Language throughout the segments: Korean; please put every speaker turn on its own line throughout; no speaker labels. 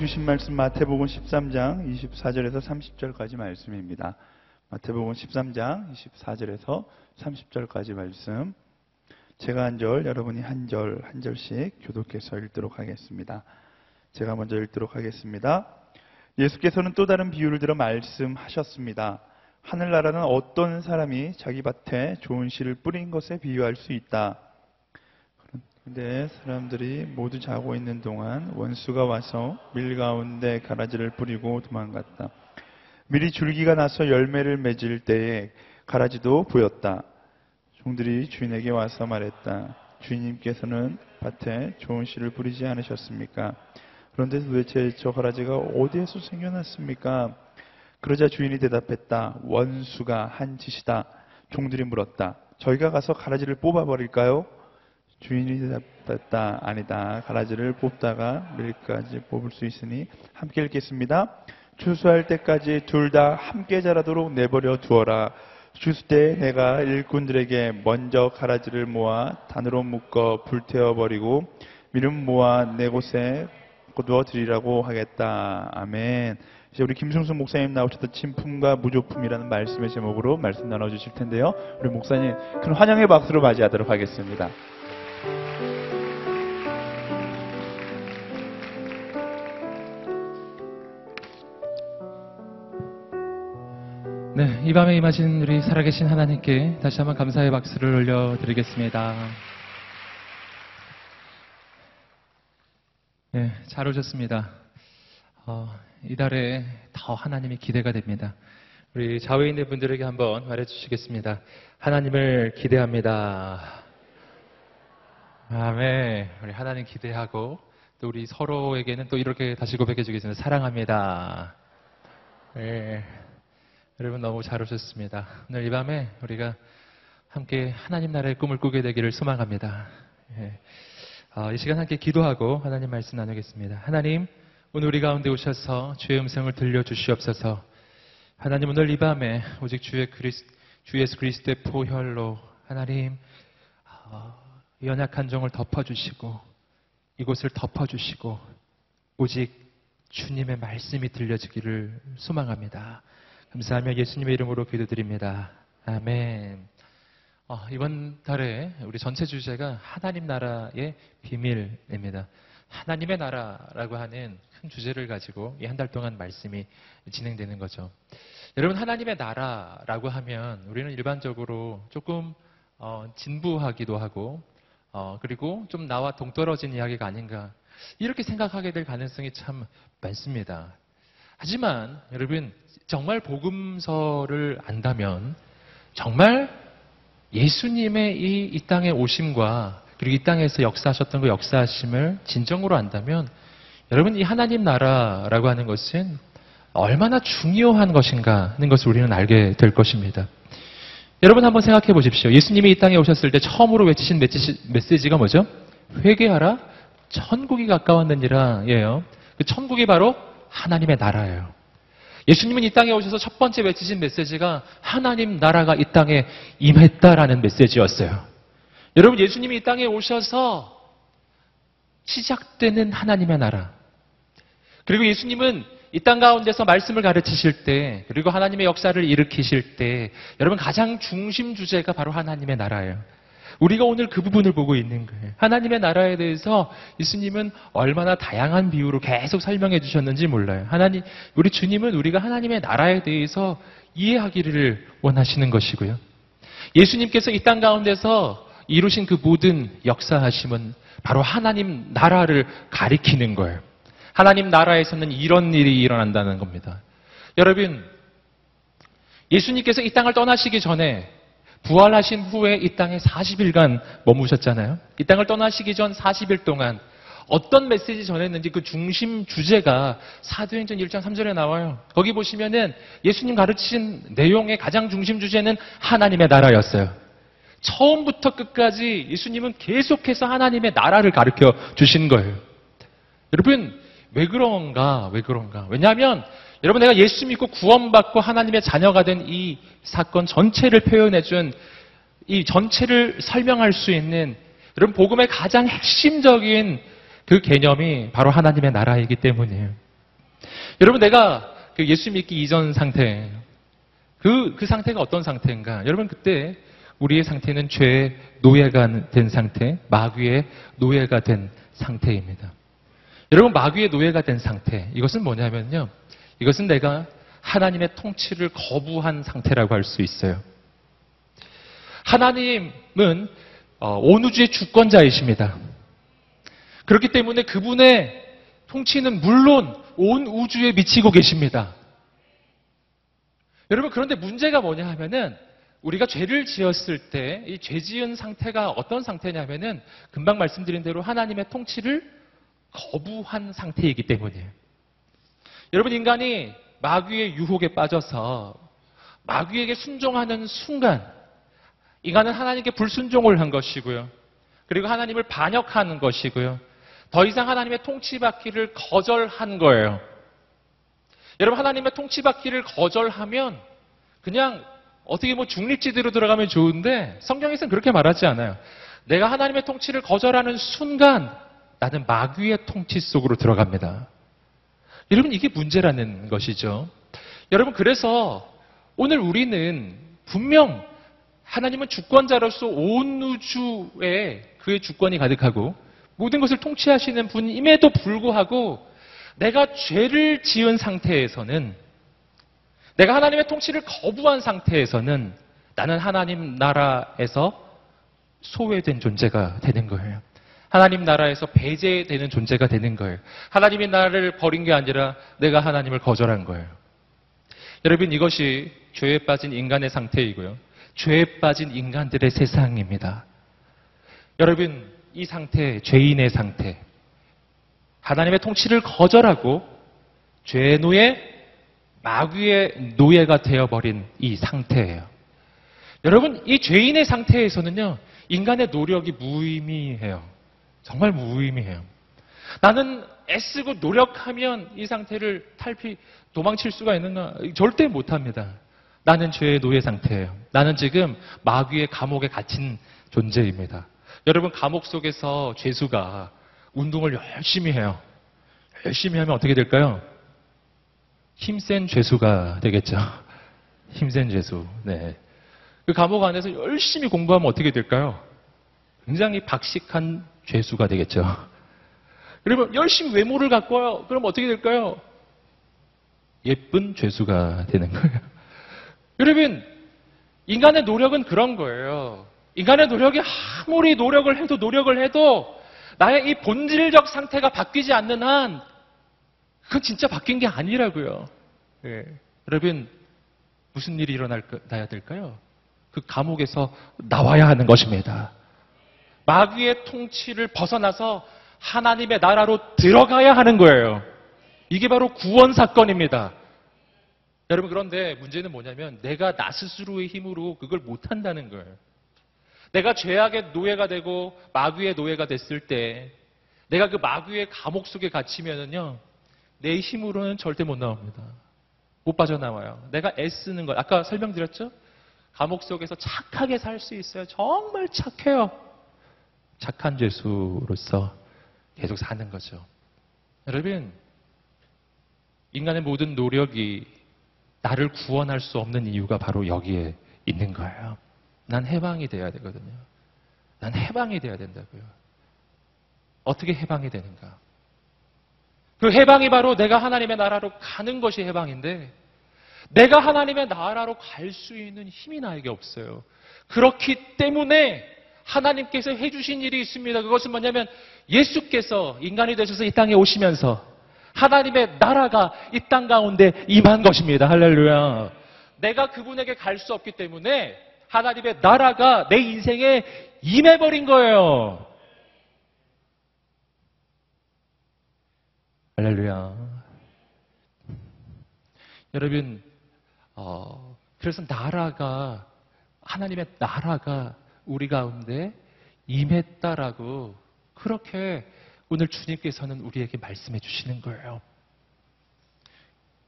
주신 말씀 마태복음 13장 24절에서 30절까지 말씀입니다. 마태복음 13장 24절에서 30절까지 말씀. 제가 한 절, 여러분이 한 절, 한 절씩 교독해서 읽도록 하겠습니다. 제가 먼저 읽도록 하겠습니다. 예수께서는 또 다른 비유를 들어 말씀하셨습니다. 하늘나라는 어떤 사람이 자기 밭에 좋은 씨를 뿌린 것에 비유할 수 있다. 근데 사람들이 모두 자고 있는 동안 원수가 와서 밀 가운데 가라지를 뿌리고 도망갔다. 밀이 줄기가 나서 열매를 맺을 때에 가라지도 보였다. 종들이 주인에게 와서 말했다. 주인님께서는 밭에 좋은 씨를 뿌리지 않으셨습니까? 그런데 도대체 저 가라지가 어디에서 생겨났습니까? 그러자 주인이 대답했다. 원수가 한 짓이다. 종들이 물었다. 저희가 가서 가라지를 뽑아버릴까요? 주인이 대답했다. 아니다. 가라지를 뽑다가 밀까지 뽑을 수 있으니 함께 읽겠습니다. 추수할 때까지 둘 다 함께 자라도록 내버려 두어라. 추수 때 내가 일꾼들에게 먼저 가라지를 모아 단으로 묶어 불태워 버리고 미름 모아 내 곳에 거두어 드리라고 하겠다. 아멘. 이제 우리 김승수 목사님 나오셨던 진품과 무조품이라는 말씀의 제목으로 말씀 나눠주실 텐데요. 우리 목사님 큰 환영의 박수로 맞이하도록 하겠습니다.
네, 이 밤에 임하신 우리 살아계신 하나님께 다시 한번 감사의 박수를 올려드리겠습니다. 네, 잘 오셨습니다. 어, 이달에 더 하나님이 기대가 됩니다. 우리 있는 분들에게 한번 말해주시겠습니다. 하나님을 기대합니다. 아멘. 우리 하나님 기대하고 또 우리 서로에게는 또 이렇게 다시 고백해 주겠습니다. 사랑합니다. 네. 여러분 너무 잘 오셨습니다. 오늘 이 밤에 우리가 함께 하나님 나라의 꿈을 꾸게 되기를 소망합니다. 예. 어, 이 시간 함께 기도하고 하나님 말씀 나누겠습니다. 하나님, 오늘 우리 가운데 오셔서 주의 음성을 들려주시옵소서. 하나님 오늘 이 밤에 오직 주의 그리스, 주 예수 그리스도의 보혈로 하나님 어, 연약한 종을 덮어주시고 이곳을 덮어주시고 오직 주님의 말씀이 들려지기를 소망합니다. 감사하며 예수님의 이름으로 기도드립니다. 아멘. 어, 이번 달에 우리 전체 주제가 하나님 나라의 비밀입니다. 하나님의 나라라고 하는 큰 주제를 가지고 이 한 달 동안 말씀이 진행되는 거죠. 여러분 하나님의 나라라고 하면 우리는 일반적으로 조금 어, 진부하기도 하고 어, 그리고 좀 나와 동떨어진 이야기가 아닌가 이렇게 생각하게 될 가능성이 참 많습니다. 하지만 여러분 정말 복음서를 안다면 정말 예수님의 이, 이 땅에 오심과 그리고 이 땅에서 역사하셨던 그 역사하심을 진정으로 안다면 여러분 이 하나님 나라라고 하는 것은 얼마나 중요한 것인가 하는 것을 우리는 알게 될 것입니다. 여러분 한번 생각해 보십시오. 예수님이 이 땅에 오셨을 때 처음으로 외치신 메시지가 뭐죠? 회개하라. 천국이 가까웠느니라. 예요. 그 천국이 바로 하나님의 나라예요. 예수님은 이 땅에 오셔서 첫 번째 외치신 메시지가 하나님 나라가 이 땅에 임했다라는 메시지였어요. 여러분, 예수님이 이 땅에 오셔서 시작되는 하나님의 나라. 그리고 예수님은 이 땅 가운데서 말씀을 가르치실 때, 그리고 하나님의 역사를 일으키실 때, 여러분 가장 중심 주제가 바로 하나님의 나라예요. 우리가 오늘 그 부분을 보고 있는 거예요. 하나님의 나라에 대해서 예수님은 얼마나 다양한 비유로 계속 설명해 주셨는지 몰라요. 하나님, 우리 주님은 우리가 하나님의 나라에 대해서 이해하기를 원하시는 것이고요. 예수님께서 이 땅 가운데서 이루신 그 모든 역사하심은 바로 하나님 나라를 가리키는 거예요. 하나님 나라에서는 이런 일이 일어난다는 겁니다. 여러분, 예수님께서 이 땅을 떠나시기 전에 부활하신 후에 이 땅에 40일간 머무셨잖아요. 이 땅을 떠나시기 전 40일 동안 어떤 메시지 전했는지 그 중심 주제가 사도행전 1장 3절에 나와요. 거기 보시면은 예수님 가르치신 내용의 가장 중심 주제는 하나님의 나라였어요. 처음부터 끝까지 예수님은 계속해서 하나님의 나라를 가르쳐 주신 거예요. 여러분, 왜 그런가? 왜 그런가? 왜냐하면 여러분 내가 예수 믿고 구원받고 하나님의 자녀가 된 이 사건 전체를 표현해 준 이 전체를 설명할 수 있는 여러분 복음의 가장 핵심적인 그 개념이 바로 하나님의 나라이기 때문이에요. 여러분 내가 그 예수 믿기 이전 상태 그, 그 상태가 어떤 상태인가? 여러분 그때 우리의 상태는 죄의 노예가 된 상태, 마귀의 노예가 된 상태입니다. 여러분 마귀의 노예가 된 상태 이것은 뭐냐면요. 이것은 내가 하나님의 통치를 거부한 상태라고 할 수 있어요. 하나님은 어, 온 우주의 주권자이십니다. 그렇기 때문에 그분의 통치는 물론 온 우주에 미치고 계십니다. 여러분 그런데 문제가 뭐냐 하면은 우리가 죄를 지었을 때 이 죄 지은 상태가 어떤 상태냐면은 금방 말씀드린 대로 하나님의 통치를 거부한 상태이기 때문이에요. 여러분 인간이 마귀의 유혹에 빠져서 마귀에게 순종하는 순간 인간은 하나님께 불순종을 한 것이고요. 그리고 하나님을 반역하는 것이고요. 더 이상 하나님의 통치받기를 거절한 거예요. 여러분 하나님의 통치받기를 거절하면 그냥 어떻게 뭐 중립지대로 들어가면 좋은데 성경에서는 그렇게 말하지 않아요. 내가 하나님의 통치를 거절하는 순간 나는 마귀의 통치 속으로 들어갑니다. 여러분 이게 문제라는 것이죠. 여러분 그래서 오늘 우리는 분명 하나님은 주권자로서 온 우주에 그의 주권이 가득하고 모든 것을 통치하시는 분임에도 불구하고 내가 죄를 지은 상태에서는 내가 하나님의 통치를 거부한 상태에서는 나는 하나님 나라에서 소외된 존재가 되는 거예요. 하나님 나라에서 배제되는 존재가 되는 거예요. 하나님이 나를 버린 게 아니라 내가 하나님을 거절한 거예요. 여러분 이것이 죄에 빠진 인간의 상태이고요. 죄에 빠진 인간들의 세상입니다. 여러분 이 상태, 죄인의 상태, 하나님의 통치를 거절하고 죄의 노예, 마귀의 노예가 되어버린 이 상태예요. 여러분, 이 죄인의 상태에서는요, 인간의 노력이 무의미해요. 정말 무의미해요. 나는 애쓰고 노력하면 이 상태를 탈피, 도망칠 수가 있는가? 절대 못합니다. 나는 죄의 노예 상태예요. 나는 지금 마귀의 감옥에 갇힌 존재입니다. 여러분, 감옥 속에서 죄수가 운동을 열심히 해요. 열심히 하면 어떻게 될까요? 힘센 죄수가 되겠죠. 힘센 죄수. 네. 그 감옥 안에서 열심히 공부하면 어떻게 될까요? 굉장히 박식한 죄수가 되겠죠. 여러분, 열심히 외모를 가꿔요. 그럼 어떻게 될까요? 예쁜 죄수가 되는 거예요. 여러분, 인간의 노력은 그런 거예요. 인간의 노력이 아무리 노력을 해도 노력을 해도 나의 이 본질적 상태가 바뀌지 않는 한 그건 진짜 바뀐 게 아니라고요. 예. 여러분 무슨 일이 일어나야 될까요? 그 감옥에서 나와야 하는 것입니다. 마귀의 통치를 벗어나서 하나님의 나라로 들어가야 하는 거예요. 이게 바로 구원 사건입니다. 여러분 그런데 문제는 뭐냐면 내가 나 스스로의 힘으로 그걸 못 한다는 거예요. 내가 죄악의 노예가 되고 마귀의 노예가 됐을 때 내가 그 마귀의 감옥 속에 갇히면은요 내 힘으로는 절대 못 나옵니다. 못 빠져나와요. 내가 애쓰는 것 아까 설명드렸죠? 감옥 속에서 착하게 살 수 있어요. 정말 착해요. 착한 죄수로서 계속 사는 거죠. 여러분 인간의 모든 노력이 나를 구원할 수 없는 이유가 바로 여기에 있는 거예요. 난 해방이 돼야 되거든요. 난 해방이 돼야 된다고요. 어떻게 해방이 되는가? 그 해방이 바로 내가 하나님의 나라로 가는 것이 해방인데, 내가 하나님의 나라로 갈 수 있는 힘이 나에게 없어요. 그렇기 때문에 하나님께서 해주신 일이 있습니다. 그것은 뭐냐면 예수께서 인간이 되셔서 이 땅에 오시면서 하나님의 나라가 이 땅 가운데 임한 것입니다. 할렐루야. 내가 그분에게 갈 수 없기 때문에 하나님의 나라가 내 인생에 임해버린 거예요. 할렐루야. 여러분, 어, 그래서 나라가, 하나님의 나라가 우리 가운데 임했다라고 그렇게 오늘 주님께서는 우리에게 말씀해 주시는 거예요.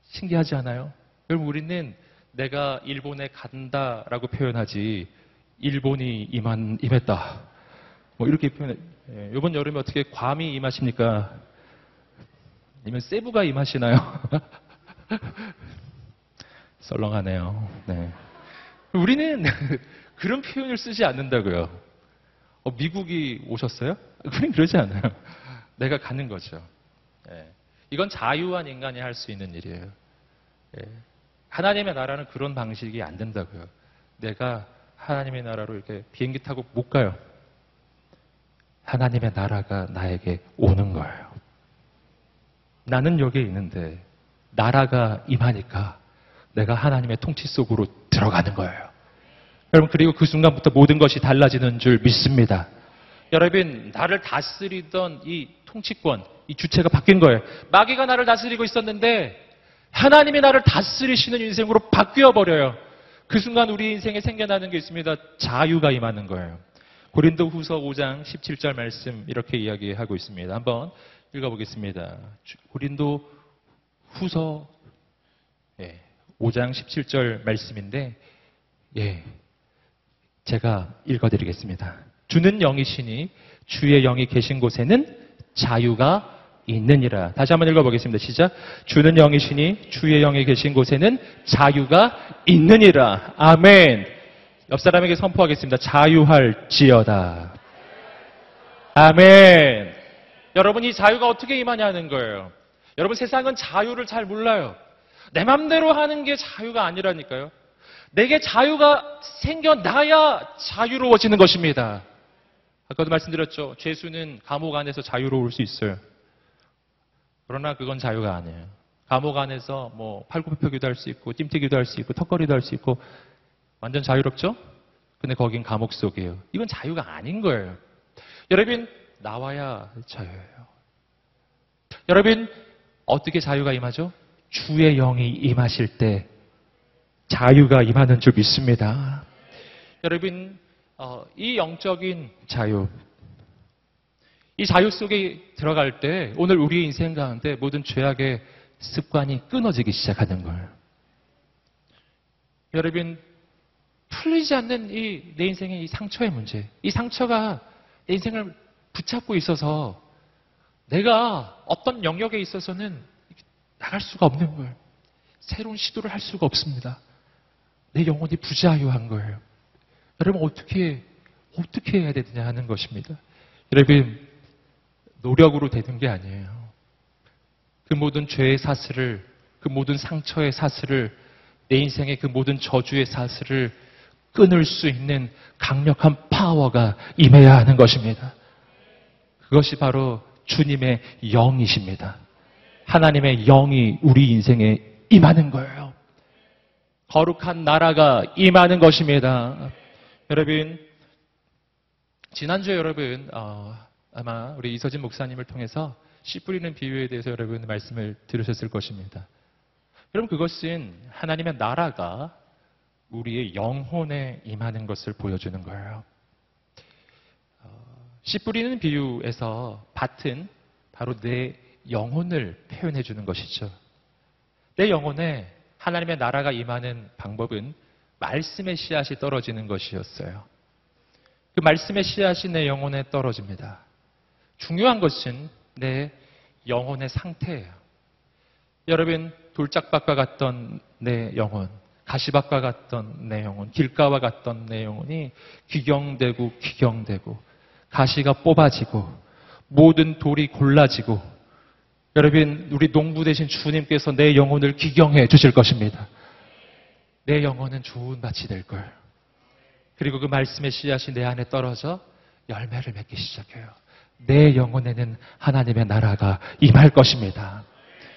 신기하지 않아요? 여러분, 우리는 내가 일본에 간다라고 표현하지, 일본이 임한, 임했다. 뭐 이렇게 표현해. 예, 이번 여름에 어떻게 괌이 임하십니까? 아니면 세부가 임하시나요? 썰렁하네요. 네. 우리는 그런 표현을 쓰지 않는다고요. 어, 미국이 오셨어요? 그러지 않아요. 내가 가는 거죠. 예. 이건 자유한 인간이 할 수 있는 일이에요. 예. 하나님의 나라는 그런 방식이 안 된다고요. 내가 하나님의 나라로 이렇게 비행기 타고 못 가요. 하나님의 나라가 나에게 오는 거예요. 나는 여기에 있는데 나라가 임하니까 내가 하나님의 통치 속으로 들어가는 거예요. 여러분 그리고 그 순간부터 모든 것이 달라지는 줄 믿습니다. 여러분 나를 다스리던 이 통치권, 이 주체가 바뀐 거예요. 마귀가 나를 다스리고 있었는데 하나님이 나를 다스리시는 인생으로 바뀌어 버려요. 그 순간 우리 인생에 생겨나는 게 있습니다. 자유가 임하는 거예요. 고린도 후서 5장 17절 말씀 이렇게 이야기하고 있습니다. 한번 읽어보겠습니다. 주- 고린도 후서 예, 5장 17절 말씀인데 예, 제가 읽어드리겠습니다. 주는 영이시니 주의 영이 계신 곳에는 자유가 있느니라. 다시 한번 읽어보겠습니다. 시작. 주는 영이시니 주의 영이 계신 곳에는 자유가 있느니라. 아멘. 옆 사람에게 선포하겠습니다. 자유할 지어다. 아멘. 여러분 이 자유가 어떻게 임하냐는 거예요. 여러분 세상은 자유를 잘 몰라요. 내 맘대로 하는 게 자유가 아니라니까요. 내게 자유가 생겨나야 자유로워지는 것입니다. 아까도 말씀드렸죠. 죄수는 감옥 안에서 자유로울 수 있어요. 그러나 그건 자유가 아니에요. 감옥 안에서 뭐 팔굽혀펴기도 할 수 있고 찜튀기도 할 수 있고 턱걸이도 할 수 있고 완전 자유롭죠? 근데 거긴 감옥 속이에요. 이건 자유가 아닌 거예요. 여러분 나와야 자유예요. 여러분 어떻게 자유가 임하죠? 주의 영이 임하실 때 자유가 임하는 줄 믿습니다. 여러분 어, 이 영적인 자유 이 자유 속에 들어갈 때 오늘 우리의 인생 가운데 모든 죄악의 습관이 끊어지기 시작하는 거예요. 여러분 풀리지 않는 이 내 인생의 이 상처의 문제, 이 상처가 내 인생을 붙잡고 있어서 내가 어떤 영역에 있어서는 나갈 수가 없는 거예요. 새로운 시도를 할 수가 없습니다. 내 영혼이 부자유한 거예요. 여러분 어떻게 어떻게 해야 되느냐 하는 것입니다. 여러분 노력으로 되는 게 아니에요. 그 모든 죄의 사슬을 그 모든 상처의 사슬을 내 인생의 그 모든 저주의 사슬을 끊을 수 있는 강력한 파워가 임해야 하는 것입니다. 그것이 바로 주님의 영이십니다. 하나님의 영이 우리 인생에 임하는 거예요. 거룩한 나라가 임하는 것입니다. 여러분, 지난주에 여러분, 어, 아마 우리 이서진 목사님을 통해서 씨 뿌리는 비유에 대해서 여러분 말씀을 들으셨을 것입니다. 여러분, 그것은 하나님의 나라가 우리의 영혼에 임하는 것을 보여주는 거예요. 어, 씨 뿌리는 비유에서 밭은 바로 내 영혼을 표현해 주는 것이죠. 내 영혼에 하나님의 나라가 임하는 방법은 말씀의 씨앗이 떨어지는 것이었어요. 그 말씀의 씨앗이 내 영혼에 떨어집니다. 중요한 것은 내 영혼의 상태예요. 여러분, 돌짝밭과 같던 내 영혼, 가시밭과 같던 내 영혼, 길가와 같던 내 영혼이 귀경되고 귀경되고 가시가 뽑아지고 모든 돌이 골라지고 여러분, 우리 농부 되신 주님께서 내 영혼을 기경해 주실 것입니다. 내 영혼은 좋은 밭이 될 거예요. 그리고 그 말씀의 씨앗이 내 안에 떨어져 열매를 맺기 시작해요. 내 영혼에는 하나님의 나라가 임할 것입니다.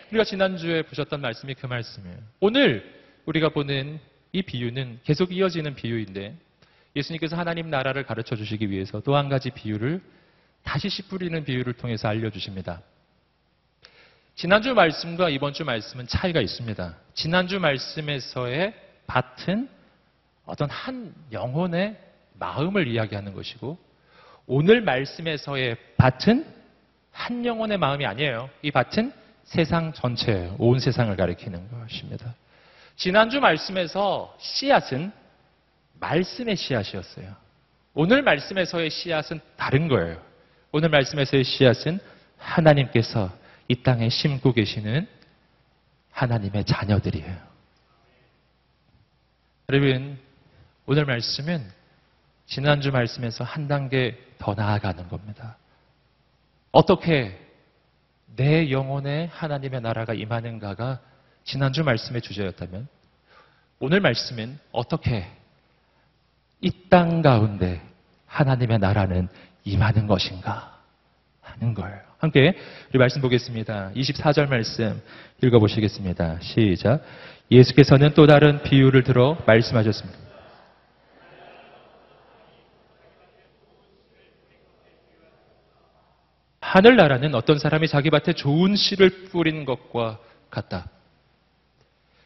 우리가 지난주에 보셨던 말씀이 그 말씀이에요. 오늘 우리가 보는 이 비유는 계속 이어지는 비유인데 예수님께서 하나님 나라를 가르쳐 주시기 위해서 또 한 가지 비유를 다시 씨 뿌리는 비유를 통해서 알려주십니다. 지난주 말씀과 이번 주 말씀은 차이가 있습니다. 지난주 말씀에서의 밭은 어떤 한 영혼의 마음을 이야기하는 것이고 오늘 말씀에서의 밭은 한 영혼의 마음이 아니에요. 이 밭은 세상 전체예요. 온 세상을 가리키는 것입니다. 지난주 말씀에서 씨앗은 말씀의 씨앗이었어요. 오늘 말씀에서의 씨앗은 다른 거예요. 오늘 말씀에서의 씨앗은 하나님께서 이 땅에 심고 계시는 하나님의 자녀들이에요. 여러분, 오늘 말씀은 지난주 말씀에서 한 단계 더 나아가는 겁니다. 어떻게 내 영혼에 하나님의 나라가 임하는가가 지난주 말씀의 주제였다면 오늘 말씀은 어떻게 이 땅 가운데 하나님의 나라는 임하는 것인가 하는 거예요. 함께 우리 말씀 보겠습니다. 24절 말씀 읽어보시겠습니다. 시작. 예수께서는 또 다른 비유를 들어 말씀하셨습니다. 하늘나라는 어떤 사람이 자기 밭에 좋은 씨를 뿌린 것과 같다.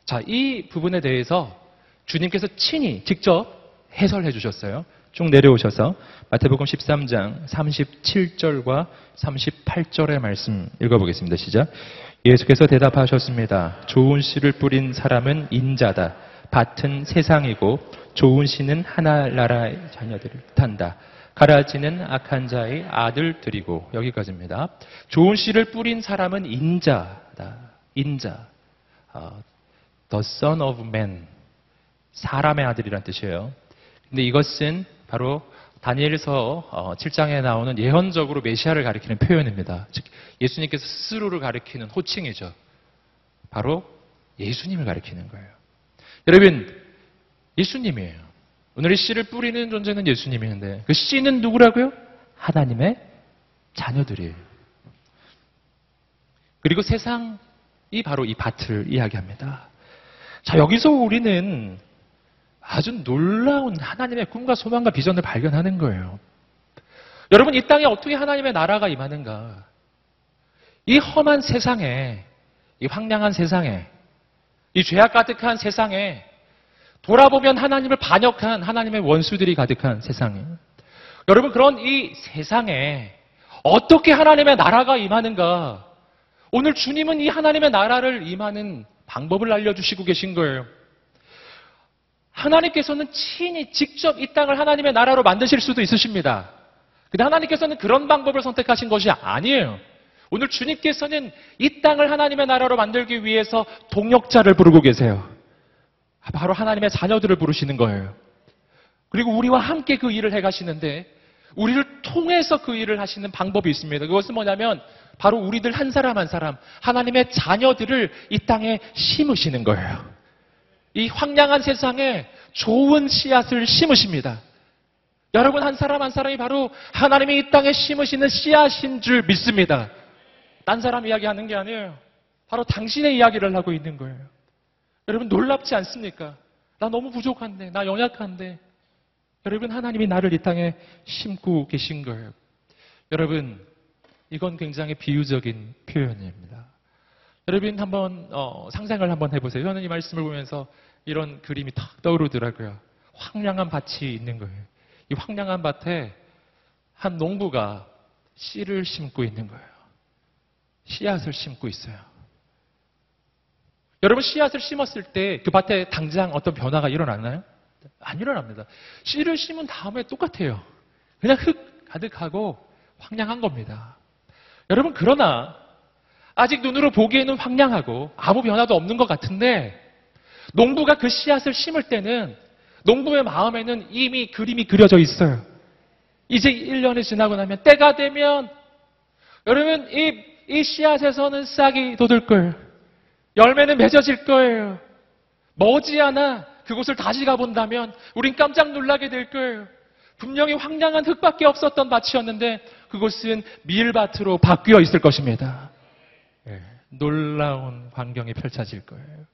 자, 이 부분에 대해서 주님께서 친히 직접 해설해 주셨어요. 쭉 내려오셔서 마태복음 13장 37절과 38절의 말씀 읽어보겠습니다. 시작. 예수께서 대답하셨습니다. 좋은 씨를 뿌린 사람은 인자다. 밭은 세상이고 좋은 씨는 하늘나라의 자녀들을 탄다. 가라지는 악한 자의 아들들이고 여기까지입니다. 좋은 씨를 뿌린 사람은 인자다. 인자. 어, the son of man. 사람의 아들이란 뜻이에요. 근데 이것은 바로 다니엘서 7장에 나오는 예언적으로 메시아를 가리키는 표현입니다. 즉 예수님께서 스스로를 가리키는 호칭이죠. 바로 예수님을 가리키는 거예요. 여러분, 예수님이에요. 오늘 이 씨를 뿌리는 존재는 예수님이는데 그 씨는 누구라고요? 하나님의 자녀들이에요. 그리고 세상이 바로 이 밭을 이야기합니다. 자, 여기서 우리는 아주 놀라운 하나님의 꿈과 소망과 비전을 발견하는 거예요. 여러분, 이 땅에 어떻게 하나님의 나라가 임하는가? 이 험한 세상에, 이 황량한 세상에, 이 죄악 가득한 세상에 돌아보면 하나님을 반역한 하나님의 원수들이 가득한 세상에 여러분 그런 이 세상에 어떻게 하나님의 나라가 임하는가? 오늘 주님은 이 하나님의 나라를 임하는 방법을 알려주시고 계신 거예요. 하나님께서는 친히 직접 이 땅을 하나님의 나라로 만드실 수도 있으십니다. 근데 하나님께서는 그런 방법을 선택하신 것이 아니에요. 오늘 주님께서는 이 땅을 하나님의 나라로 만들기 위해서 동역자를 부르고 계세요. 바로 하나님의 자녀들을 부르시는 거예요. 그리고 우리와 함께 그 일을 해 가시는데 우리를 통해서 그 일을 하시는 방법이 있습니다. 그것은 뭐냐면 바로 우리들 한 사람 한 사람 하나님의 자녀들을 이 땅에 심으시는 거예요. 이 황량한 세상에 좋은 씨앗을 심으십니다. 여러분 한 사람 한 사람이 바로 하나님이 이 땅에 심으시는 씨앗인 줄 믿습니다. 딴 사람 이야기하는 게 아니에요. 바로 당신의 이야기를 하고 있는 거예요. 여러분 놀랍지 않습니까? 나 너무 부족한데, 나 연약한데. 여러분 하나님이 나를 이 땅에 심고 계신 거예요. 여러분 이건 굉장히 비유적인 표현입니다. 여러분 한번 어, 상상을 한번 해보세요. 저는 이 말씀을 보면서 이런 그림이 탁 떠오르더라고요. 황량한 밭이 있는 거예요. 이 황량한 밭에 한 농부가 씨를 심고 있는 거예요. 씨앗을 심고 있어요. 여러분 씨앗을 심었을 때 그 밭에 당장 어떤 변화가 일어났나요? 안 일어납니다. 씨를 심은 다음에 똑같아요. 그냥 흙 가득하고 황량한 겁니다. 여러분 그러나 아직 눈으로 보기에는 황량하고 아무 변화도 없는 것 같은데 농부가 그 씨앗을 심을 때는 농부의 마음에는 이미 그림이 그려져 있어요. 이제 1년이 지나고 나면 때가 되면 여러분 이, 이 씨앗에서는 싹이 돋을 거예요. 열매는 맺어질 거예요. 머지않아 그곳을 다시 가본다면 우린 깜짝 놀라게 될 거예요. 분명히 황량한 흙밖에 없었던 밭이었는데 그곳은 밀밭으로 바뀌어 있을 것입니다. 예, 놀라운 광경이 펼쳐질 거예요.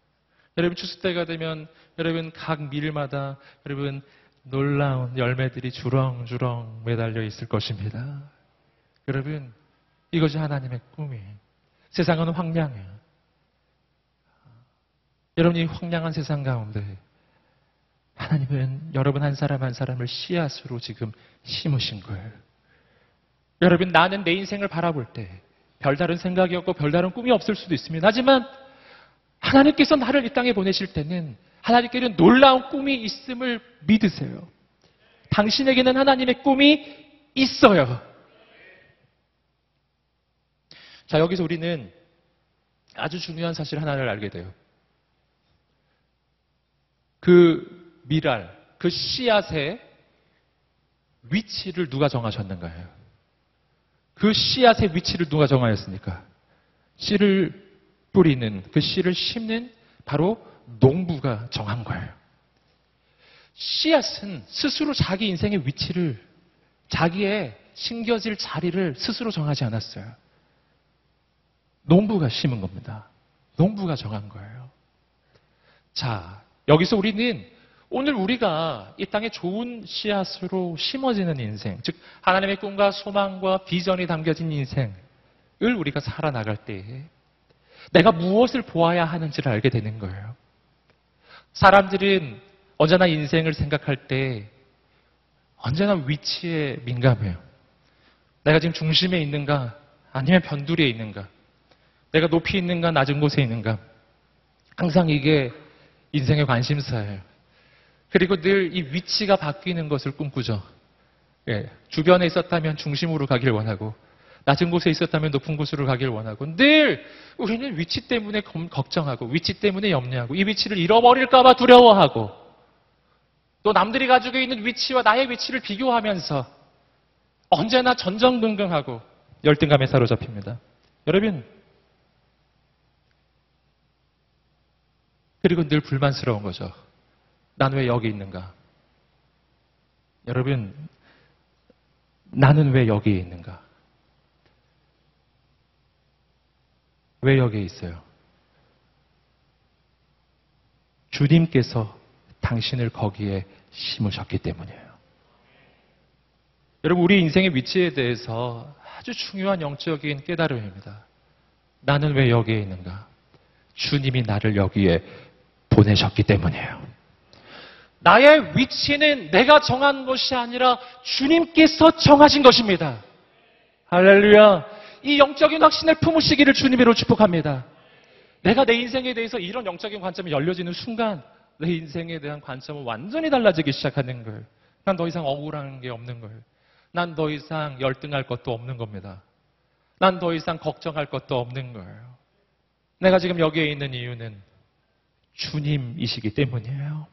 여러분 추수 때가 되면 여러분 각 밀마다 여러분 놀라운 열매들이 주렁주렁 매달려 있을 것입니다. 여러분 이것이 하나님의 꿈이에요. 세상은 황량해요. 여러분 이 황량한 세상 가운데 하나님은 여러분 한 사람 한 사람을 씨앗으로 지금 심으신 거예요. 여러분 나는 내 인생을 바라볼 때 별다른 생각이 없고 별다른 꿈이 없을 수도 있습니다. 하지만 하나님께서 나를 이 땅에 보내실 때는 하나님께는 놀라운 꿈이 있음을 믿으세요. 당신에게는 하나님의 꿈이 있어요. 자, 여기서 우리는 아주 중요한 사실 하나를 알게 돼요. 그 미랄, 그 씨앗의 위치를 누가 정하셨는가요? 그 씨앗의 위치를 누가 정하였습니까? 씨를 뿌리는, 그 씨를 심는 바로 농부가 정한 거예요. 씨앗은 스스로 자기 인생의 위치를, 자기의 심겨질 자리를 스스로 정하지 않았어요. 농부가 심은 겁니다. 농부가 정한 거예요. 자, 여기서 우리는 오늘 우리가 이 땅에 좋은 씨앗으로 심어지는 인생, 즉 하나님의 꿈과 소망과 비전이 담겨진 인생을 우리가 살아나갈 때 내가 무엇을 보아야 하는지를 알게 되는 거예요. 사람들은 언제나 인생을 생각할 때 언제나 위치에 민감해요. 내가 지금 중심에 있는가 아니면 변두리에 있는가 내가 높이 있는가 낮은 곳에 있는가 항상 이게 인생의 관심사예요. 그리고 늘 이 위치가 바뀌는 것을 꿈꾸죠. 예, 주변에 있었다면 중심으로 가길 원하고 낮은 곳에 있었다면 높은 곳으로 가길 원하고 늘 우리는 위치 때문에 검- 걱정하고 위치 때문에 염려하고 이 위치를 잃어버릴까봐 두려워하고 또 남들이 가지고 있는 위치와 나의 위치를 비교하면서 언제나 전전긍긍하고 열등감에 사로잡힙니다. 여러분 그리고 늘 불만스러운 거죠. 난 왜 여기 있는가? 여러분, 나는 왜 여기에 있는가? 왜 여기에 있어요? 주님께서 당신을 거기에 심으셨기 때문이에요. 여러분, 우리 인생의 위치에 대해서 아주 중요한 영적인 깨달음입니다. 나는 왜 여기에 있는가? 주님이 나를 여기에 보내셨기 때문이에요. 나의 위치는 내가 정한 것이 아니라 주님께서 정하신 것입니다. 할렐루야. 이 영적인 확신을 품으시기를 주님으로 축복합니다. 내가 내 인생에 대해서 이런 영적인 관점이 열려지는 순간 내 인생에 대한 관점은 완전히 달라지기 시작하는 거예요. 난 더 이상 억울한 게 없는 거예요. 난 더 이상 열등할 것도 없는 겁니다. 난 더 이상 걱정할 것도 없는 거예요. 내가 지금 여기에 있는 이유는 주님이시기 때문이에요.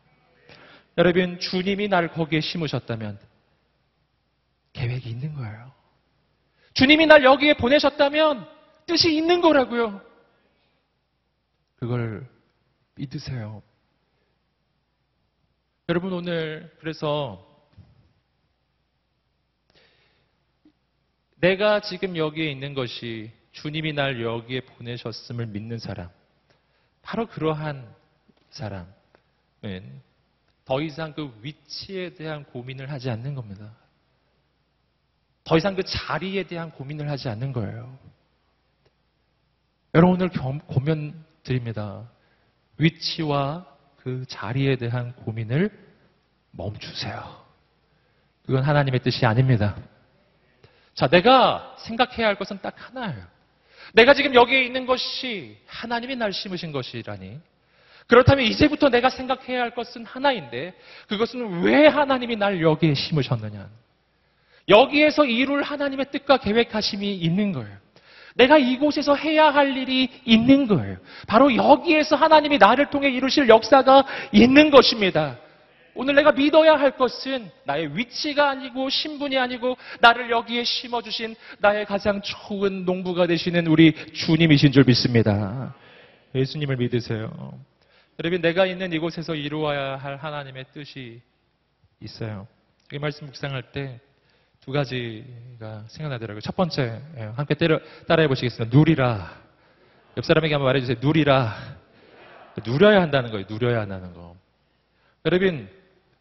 여러분, 주님이 나를 거기에 심으셨다면 계획이 있는 거예요. 주님이 날 여기에 보내셨다면 뜻이 있는 거라고요. 그걸 믿으세요. 여러분, 오늘 그래서 내가 지금 여기에 있는 것이 주님이 날 여기에 보내셨음을 믿는 사람, 바로 그러한 사람은 더 이상 그 위치에 대한 고민을 하지 않는 겁니다. 더 이상 그 자리에 대한 고민을 하지 않는 거예요. 여러분 오늘 겸- 고면 드립니다. 위치와 그 자리에 대한 고민을 멈추세요. 그건 하나님의 뜻이 아닙니다. 자, 내가 생각해야 할 것은 딱 하나예요. 내가 지금 여기에 있는 것이 하나님이 날 심으신 것이라니. 그렇다면 이제부터 내가 생각해야 할 것은 하나인데 그것은 왜 하나님이 날 여기에 심으셨느냐. 여기에서 이룰 하나님의 뜻과 계획하심이 있는 거예요. 내가 이곳에서 해야 할 일이 있는 거예요. 바로 여기에서 하나님이 나를 통해 이루실 역사가 있는 것입니다. 오늘 내가 믿어야 할 것은 나의 위치가 아니고 신분이 아니고 나를 여기에 심어주신 나의 가장 좋은 농부가 되시는 우리 주님이신 줄 믿습니다. 예수님을 믿으세요. 여러분, 내가 있는 이곳에서 이루어야 할 하나님의 뜻이 있어요. 이 말씀 묵상할 때 두 가지가 생각나더라고요. 첫 번째, 예, 함께 따라해 보시겠습니다. 누리라. 옆 사람에게 한번 말해주세요. 누리라. 누려야 한다는 거예요. 누려야 한다는 거. 여러분,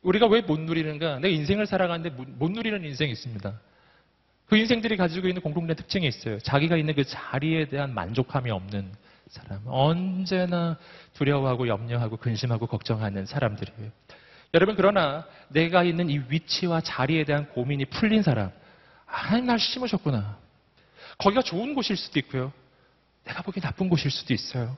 우리가 왜 못 누리는가? 내 인생을 살아가는데 못, 못 누리는 인생이 있습니다. 그 인생들이 가지고 있는 공통된 특징이 있어요. 자기가 있는 그 자리에 대한 만족함이 없는 사람. 언제나 두려워하고 염려하고 근심하고 걱정하는 사람들이에요. 여러분, 그러나 내가 있는 이 위치와 자리에 대한 고민이 풀린 사람. 하나님 날 심으셨구나. 거기가 좋은 곳일 수도 있고요. 내가 보기엔 나쁜 곳일 수도 있어요.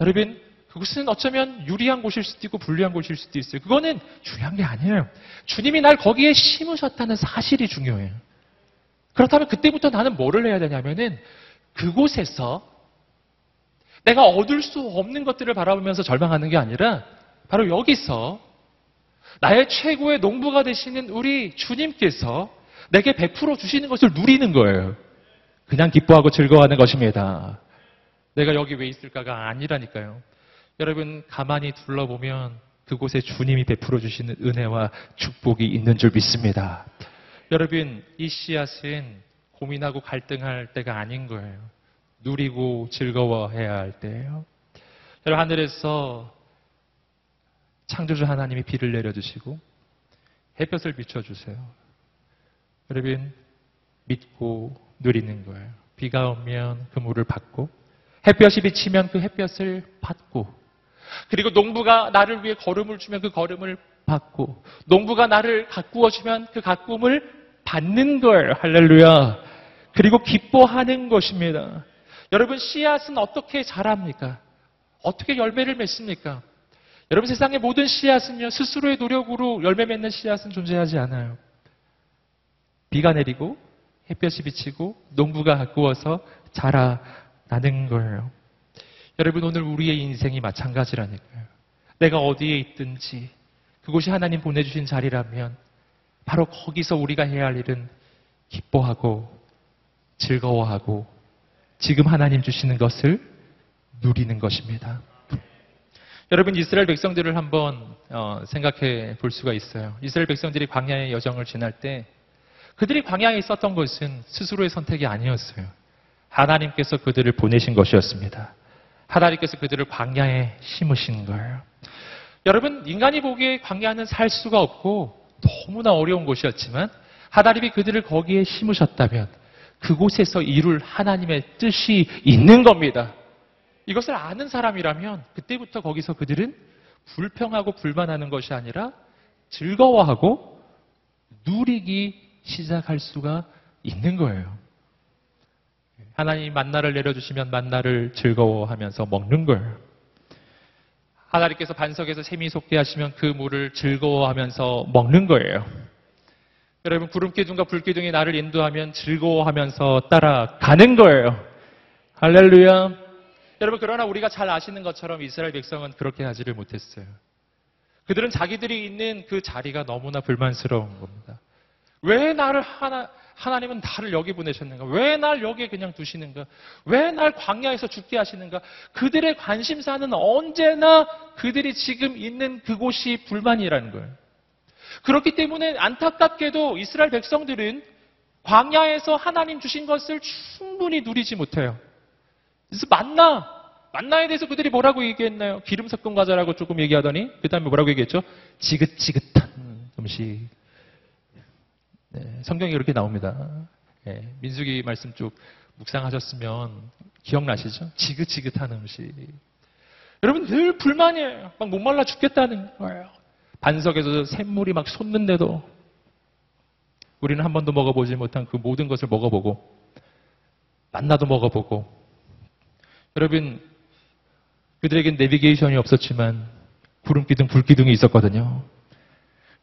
여러분, 그것은 어쩌면 유리한 곳일 수도 있고 불리한 곳일 수도 있어요. 그거는 중요한 게 아니에요. 주님이 날 거기에 심으셨다는 사실이 중요해요. 그렇다면 그때부터 나는 뭐를 해야 되냐면은 그곳에서 내가 얻을 수 없는 것들을 바라보면서 절망하는 게 아니라 바로 여기서 나의 최고의 농부가 되시는 우리 주님께서 내게 베풀어 주시는 것을 누리는 거예요. 그냥 기뻐하고 즐거워하는 것입니다. 내가 여기 왜 있을까가 아니라니까요. 여러분 가만히 둘러보면 그곳에 주님이 베풀어 주시는 은혜와 축복이 있는 줄 믿습니다. 여러분 이 씨앗은 고민하고 갈등할 때가 아닌 거예요. 누리고 즐거워해야 할 때예요. 여러분 하늘에서 창조주 하나님이 비를 내려주시고 햇볕을 비춰주세요. 여러분 믿고 누리는 거예요. 비가 오면 그 물을 받고 햇볕이 비치면 그 햇볕을 받고 그리고 농부가 나를 위해 걸음을 주면 그 걸음을 받고 농부가 나를 가꾸어 주면 그 가꾸음을 받는 걸 할렐루야. 그리고 기뻐하는 것입니다. 여러분 씨앗은 어떻게 자랍니까? 어떻게 열매를 맺습니까? 여러분 세상의 모든 씨앗은요 스스로의 노력으로 열매 맺는 씨앗은 존재하지 않아요. 비가 내리고 햇볕이 비치고 농부가 가꾸어서 자라나는 거예요. 여러분 오늘 우리의 인생이 마찬가지라니까요. 내가 어디에 있든지 그곳이 하나님 보내주신 자리라면 바로 거기서 우리가 해야 할 일은 기뻐하고 즐거워하고 지금 하나님 주시는 것을 누리는 것입니다. 여러분 이스라엘 백성들을 한번 어, 생각해 볼 수가 있어요. 이스라엘 백성들이 광야의 여정을 지날 때 그들이 광야에 있었던 것은 스스로의 선택이 아니었어요. 하나님께서 그들을 보내신 것이었습니다. 하나님께서 그들을 광야에 심으신 거예요. 여러분 인간이 보기에 광야는 살 수가 없고 너무나 어려운 곳이었지만 하나님이 그들을 거기에 심으셨다면 그곳에서 이룰 하나님의 뜻이 있는 겁니다. 이것을 아는 사람이라면 그때부터 거기서 그들은 불평하고 불만하는 것이 아니라 즐거워하고 누리기 시작할 수가 있는 거예요. 하나님이 만나를 내려주시면 만나를 즐거워하면서 먹는 거예요. 하나님께서 반석에서 샘이 솟게 하시면 그 물을 즐거워하면서 먹는 거예요. 여러분 구름 기둥과 불 기둥이 나를 인도하면 즐거워하면서 따라가는 거예요. 할렐루야. 여러분 그러나 우리가 잘 아시는 것처럼 이스라엘 백성은 그렇게 하지를 못했어요. 그들은 자기들이 있는 그 자리가 너무나 불만스러운 겁니다. 왜 나를 하나 하나님은 나를 여기 보내셨는가? 왜 날 여기에 그냥 두시는가? 왜 날 광야에서 죽게 하시는가? 그들의 관심사는 언제나 그들이 지금 있는 그곳이 불만이라는 거예요. 그렇기 때문에 안타깝게도 이스라엘 백성들은 광야에서 하나님 주신 것을 충분히 누리지 못해요. 그래서 만나, 만나에 대해서 그들이 뭐라고 얘기했나요? 기름 섞은 과자라고 조금 얘기하더니 그 다음에 뭐라고 얘기했죠? 지긋지긋한 음식. 네, 성경이 그렇게 나옵니다. 네, 민수기 말씀 쭉 묵상하셨으면 기억나시죠? 지긋지긋한 음식. 여러분 늘 불만이에요. 막 목말라 죽겠다는 거예요. 반석에서 샘물이 막 솟는데도 우리는 한 번도 먹어보지 못한 그 모든 것을 먹어보고 만나도 먹어보고 여러분 그들에겐 내비게이션이 없었지만 구름기둥 불기둥이 있었거든요.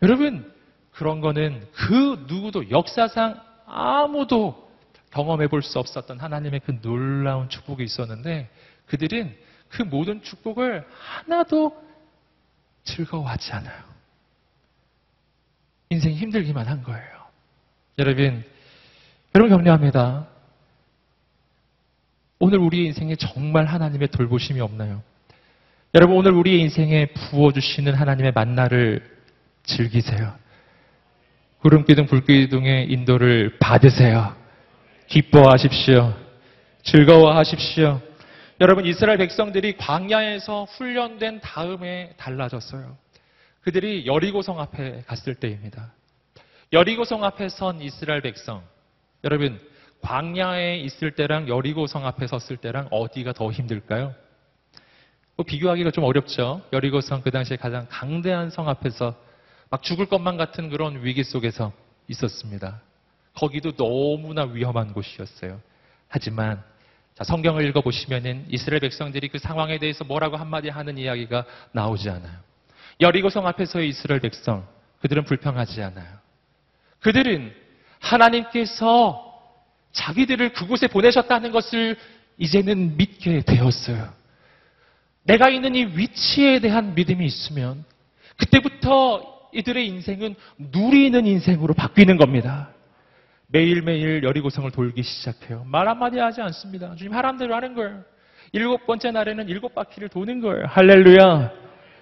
여러분 그런 거는 그 누구도 역사상 아무도 경험해 볼 수 없었던 하나님의 그 놀라운 축복이 있었는데 그들은 그 모든 축복을 하나도 즐거워하지 않아요. 인생이 힘들기만 한 거예요. 여러분, 여러분 격려합니다. 오늘 우리의 인생에 정말 하나님의 돌보심이 없나요? 여러분, 오늘 우리의 인생에 부어주시는 하나님의 만나를 즐기세요. 구름기둥, 불기둥의 인도를 받으세요. 기뻐하십시오. 즐거워하십시오. 여러분, 이스라엘 백성들이 광야에서 훈련된 다음에 달라졌어요. 그들이 여리고성 앞에 갔을 때입니다. 여리고성 앞에 선 이스라엘 백성. 여러분, 광야에 있을 때랑 여리고성 앞에 섰을 때랑 어디가 더 힘들까요? 뭐 비교하기가 좀 어렵죠. 여리고성 그 당시에 가장 강대한 성 앞에서 막 죽을 것만 같은 그런 위기 속에서 있었습니다. 거기도 너무나 위험한 곳이었어요. 하지만 자, 성경을 읽어보시면은 이스라엘 백성들이 그 상황에 대해서 뭐라고 한마디 하는 이야기가 나오지 않아요. 여리고성 앞에서의 이스라엘 백성, 그들은 불평하지 않아요. 그들은 하나님께서 자기들을 그곳에 보내셨다는 것을 이제는 믿게 되었어요. 내가 있는 이 위치에 대한 믿음이 있으면 그때부터 이들의 인생은 누리는 인생으로 바뀌는 겁니다. 매일매일 여리고성을 돌기 시작해요. 말 한마디 하지 않습니다. 주님 하란 대로 하는 거예요. 일곱 번째 날에는 일곱 바퀴를 도는 거예요. 할렐루야.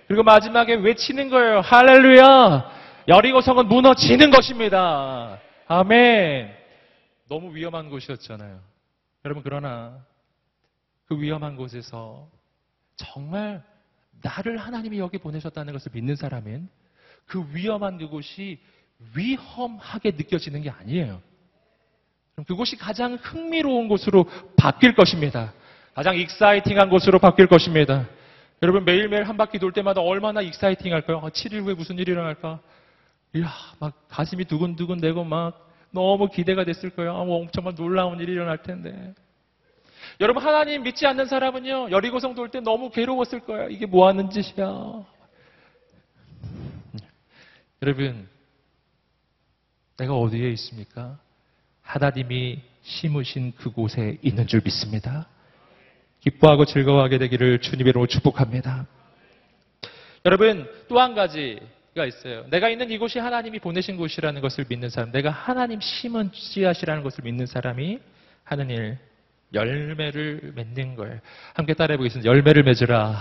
그리고 마지막에 외치는 거예요. 할렐루야. 여리고성은 무너지는 것입니다. 아멘. 너무 위험한 곳이었잖아요. 여러분 그러나 그 위험한 곳에서 정말 나를 하나님이 여기 보내셨다는 것을 믿는 사람은 그 위험한 그곳이 위험하게 느껴지는 게 아니에요. 그럼 그곳이 가장 흥미로운 곳으로 바뀔 것입니다. 가장 exciting한 곳으로 바뀔 것입니다. 여러분 매일매일 한 바퀴 돌 때마다 얼마나 exciting 할까요? 아, 7일 후에 무슨 일이 일어날까? 이야, 막 가슴이 두근두근 되고 막 너무 기대가 됐을 거예요. 아, 뭐 엄청 놀라운 일이 일어날 텐데. 여러분 하나님 믿지 않는 사람은요 여리고성 돌 때 너무 괴로웠을 거예요. 이게 뭐 하는 짓이야. 여러분 내가 어디에 있습니까? 하나님이 심으신 그곳에 있는 줄 믿습니다. 기뻐하고 즐거워하게 되기를 주님의 이름으로 축복합니다. 여러분 또 한 가지가 있어요. 내가 있는 이곳이 하나님이 보내신 곳이라는 것을 믿는 사람, 내가 하나님 심은 씨앗이라는 것을 믿는 사람이 하는 일 열매를 맺는 거예요. 함께 따라해 보겠습니다. 열매를 맺으라.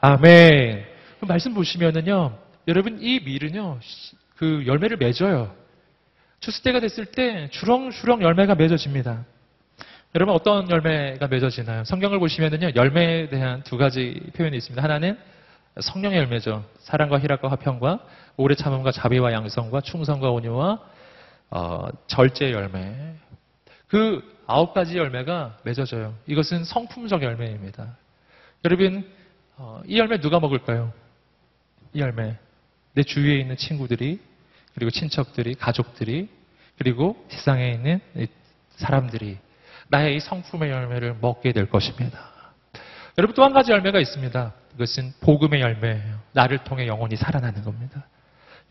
아멘. 그 말씀 보시면은요, 여러분 이 밀은요, 그 열매를 맺어요. 추수 때가 됐을 때 주렁주렁 열매가 맺어집니다. 여러분 어떤 열매가 맺어지나요? 성경을 보시면은요, 열매에 대한 두 가지 표현이 있습니다. 하나는 성령의 열매죠. 사랑과 희락과 화평과 오래 참음과 자비와 양성과 충성과 온유와 어, 절제 열매. 그 아홉 가지 열매가 맺어져요. 이것은 성품적 열매입니다. 여러분, 어, 이 열매 누가 먹을까요? 이 열매. 내 주위에 있는 친구들이, 그리고 친척들이, 가족들이, 그리고 세상에 있는 이 사람들이 나의 이 성품의 열매를 먹게 될 것입니다. 여러분 또 한 가지 열매가 있습니다. 그것은 복음의 열매예요. 나를 통해 영혼이 살아나는 겁니다.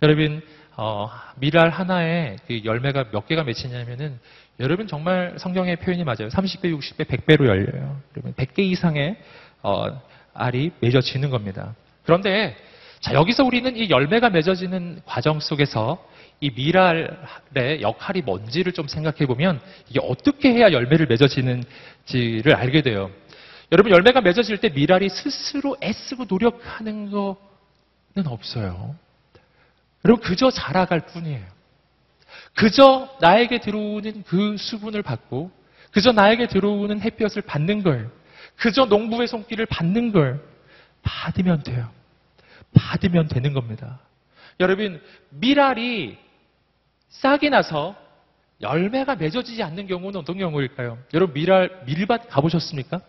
여러분 어, 미랄 하나에 그 열매가 몇 개가 맺히냐면은 여러분 정말 성경의 표현이 맞아요. 30배, 60배, 100배로 열려요. 여러분 100개 이상의 어, 알이 맺어지는 겁니다. 그런데 자 여기서 우리는 이 열매가 맺어지는 과정 속에서 이 미랄의 역할이 뭔지를 좀 생각해 보면 이게 어떻게 해야 열매를 맺어지는지를 알게 돼요. 여러분 열매가 맺어질 때 미랄이 스스로 애쓰고 노력하는 거는 없어요. 여러분 그저 자라갈 뿐이에요. 그저 나에게 들어오는 그 수분을 받고 그저 나에게 들어오는 햇볕을 받는 걸 그저 농부의 손길을 받는 걸 받으면 돼요. 받으면 되는 겁니다. 여러분 미랄이 싹이 나서 열매가 맺어지지 않는 경우는 어떤 경우일까요? 여러분 미랄 밀밭 가보셨습니까?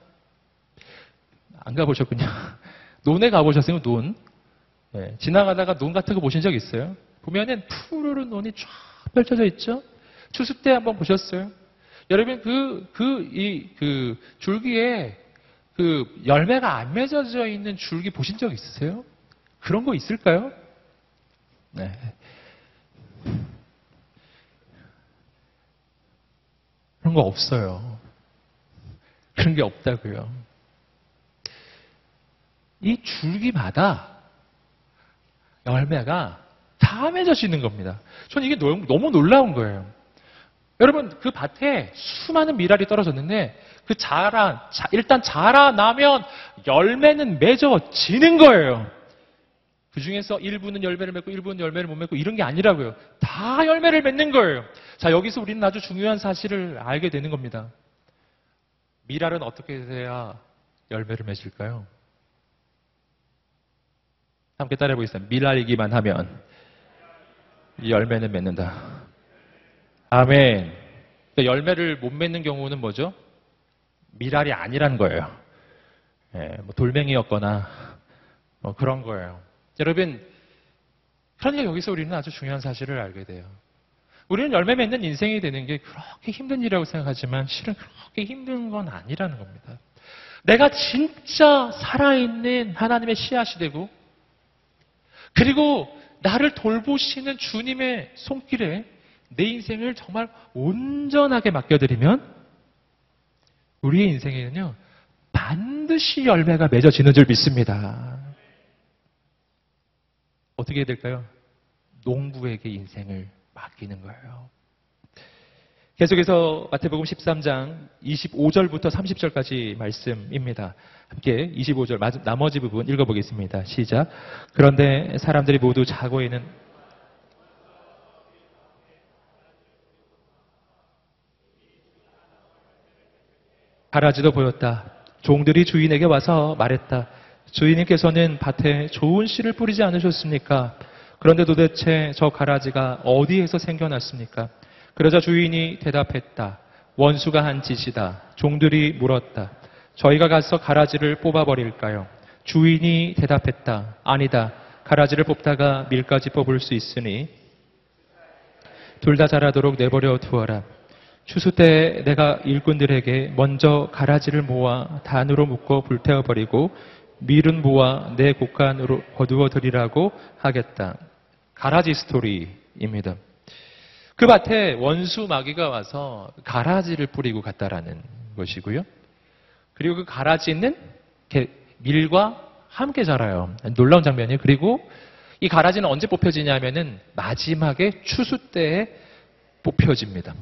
안 가보셨군요. 논에 가보셨어요? 논. 네, 지나가다가 논 같은 거 보신 적 있어요? 보면은 푸르른 논이 쫙 펼쳐져 있죠? 추수 때 한번 보셨어요? 여러분 그, 그, 이, 그 줄기에 그 열매가 안 맺어져 있는 줄기 보신 적 있으세요? 그런 거 있을까요? 네. 그런 거 없어요. 그런 게 없다고요. 이 줄기마다 열매가 다 맺어지는 겁니다. 저는 이게 너무, 놀라운 거예요. 여러분, 그 밭에 수많은 미랄이 떨어졌는데, 그 자라, 자- 일단 자라나면 열매는 맺어지는 거예요. 그 중에서 일부는 열매를 맺고 일부는 열매를 못 맺고 이런 게 아니라고요. 다 열매를 맺는 거예요. 자, 여기서 우리는 아주 중요한 사실을 알게 되는 겁니다. 미랄은 어떻게 해야 열매를 맺을까요? 함께 따라해 보겠습니다. 미랄이기만 하면 이 열매는 맺는다. 아멘. 그러니까 열매를 못 맺는 경우는 뭐죠? 미랄이 아니란 거예요. 예, 뭐 돌멩이였거나 뭐 그런 거예요. 여러분, 그러니까 여기서 우리는 아주 중요한 사실을 알게 돼요. 우리는 열매 맺는 인생이 되는 게 그렇게 힘든 일이라고 생각하지만 실은 그렇게 힘든 건 아니라는 겁니다. 내가 진짜 살아있는 하나님의 씨앗이 되고 그리고 나를 돌보시는 주님의 손길에 내 인생을 정말 온전하게 맡겨드리면 우리의 인생에는요 반드시 열매가 맺어지는 줄 믿습니다. 어떻게 해야 될까요? 농부에게 인생을 맡기는 거예요. 계속해서 마태복음 13장 25절부터 30절까지 말씀입니다. 함께 25절 마지- 나머지 부분 읽어보겠습니다. 시작. 그런데 사람들이 모두 자고 있는 가라지도 보였다. 종들이 주인에게 와서 말했다. 주인님께서는 밭에 좋은 씨를 뿌리지 않으셨습니까? 그런데 도대체 저 가라지가 어디에서 생겨났습니까? 그러자 주인이 대답했다. 원수가 한 짓이다. 종들이 물었다. 저희가 가서 가라지를 뽑아버릴까요? 주인이 대답했다. 아니다. 가라지를 뽑다가 밀까지 뽑을 수 있으니 둘 다 자라도록 내버려 두어라. 추수 때 내가 일꾼들에게 먼저 가라지를 모아 단으로 묶어 불태워버리고 밀은 모아 내 곡간으로 거두어 들이라고 하겠다. 가라지 스토리입니다. 그 밭에 원수 마귀가 와서 가라지를 뿌리고 갔다라는 것이고요. 그리고 그 가라지는 밀과 함께 자라요. 놀라운 장면이에요. 그리고 이 가라지는 언제 뽑혀지냐면은 마지막에 추수 때에 뽑혀집니다.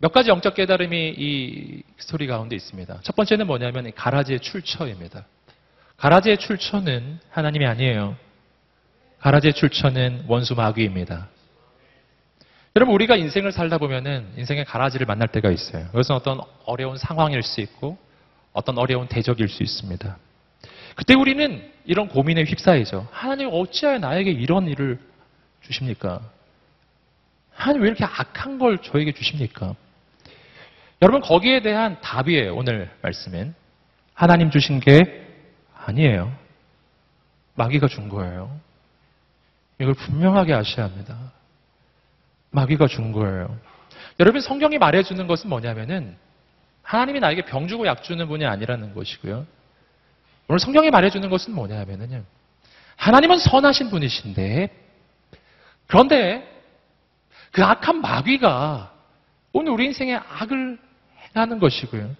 몇 가지 영적 깨달음이 이 스토리 가운데 있습니다. 첫 번째는 뭐냐면 이 가라지의 출처입니다. 가라지의 출처는 하나님이 아니에요. 가라지의 출처는 원수 마귀입니다. 여러분 우리가 인생을 살다 보면은 인생의 가라지를 만날 때가 있어요. 그것은 어떤 어려운 상황일 수 있고 어떤 어려운 대적일 수 있습니다. 그때 우리는 이런 고민에 휩싸이죠. 하나님 어찌하여 나에게 이런 일을 주십니까? 하나님 왜 이렇게 악한 걸 저에게 주십니까? 여러분 거기에 대한 답이에요. 오늘 말씀은 하나님 주신 게 아니에요. 마귀가 준 거예요. 이걸 분명하게 아셔야 합니다. 마귀가 준 거예요. 여러분 성경이 말해주는 것은 뭐냐면은 하나님이 나에게 병 주고 약 주는 분이 아니라는 것이고요. 오늘 성경이 말해주는 것은 뭐냐면은요. 하나님은 선하신 분이신데 그런데 그 악한 마귀가 오늘 우리 인생에 악을 행하는 것이고요.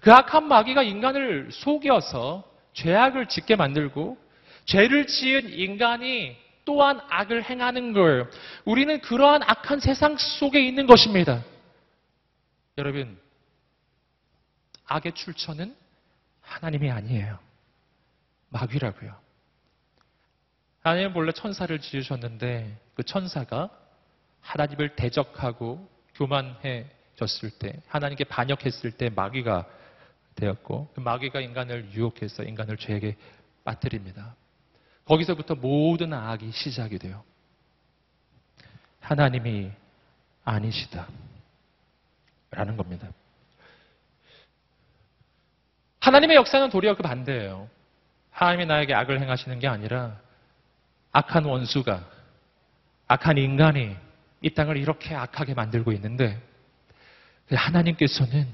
그 악한 마귀가 인간을 속여서 죄악을 짓게 만들고 죄를 지은 인간이 또한 악을 행하는 걸 우리는 그러한 악한 세상 속에 있는 것입니다. 여러분, 악의 출처는 하나님이 아니에요. 마귀라고요. 하나님은 본래 천사를 지으셨는데 그 천사가 하나님을 대적하고 교만해졌을 때 하나님께 반역했을 때 마귀가 되었고 그 마귀가 인간을 유혹해서 인간을 죄에게 빠뜨립니다. 거기서부터 모든 악이 시작이 돼요. 하나님이 아니시다. 라는 겁니다. 하나님의 역사는 도리어 그 반대예요. 하나님이 나에게 악을 행하시는 게 아니라 악한 원수가, 악한 인간이 이 땅을 이렇게 악하게 만들고 있는데 하나님께서는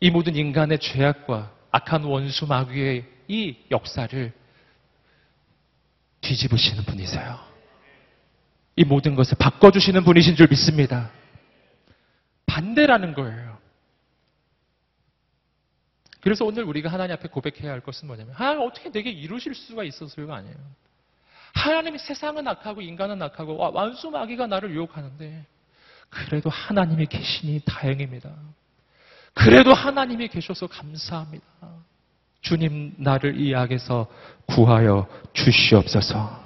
이 모든 인간의 죄악과 악한 원수 마귀의 이 역사를 뒤집으시는 분이세요. 이 모든 것을 바꿔주시는 분이신 줄 믿습니다. 반대라는 거예요. 그래서 오늘 우리가 하나님 앞에 고백해야 할 것은 뭐냐면, 하나님 어떻게 내게 이루실 수가 있었어요가 아니에요. 하나님이 세상은 악하고 인간은 악하고 완수 마귀가 나를 유혹하는데, 그래도 하나님이 계시니 다행입니다. 그래도 하나님이 계셔서 감사합니다. 주님 나를 이 악에서 구하여 주시옵소서.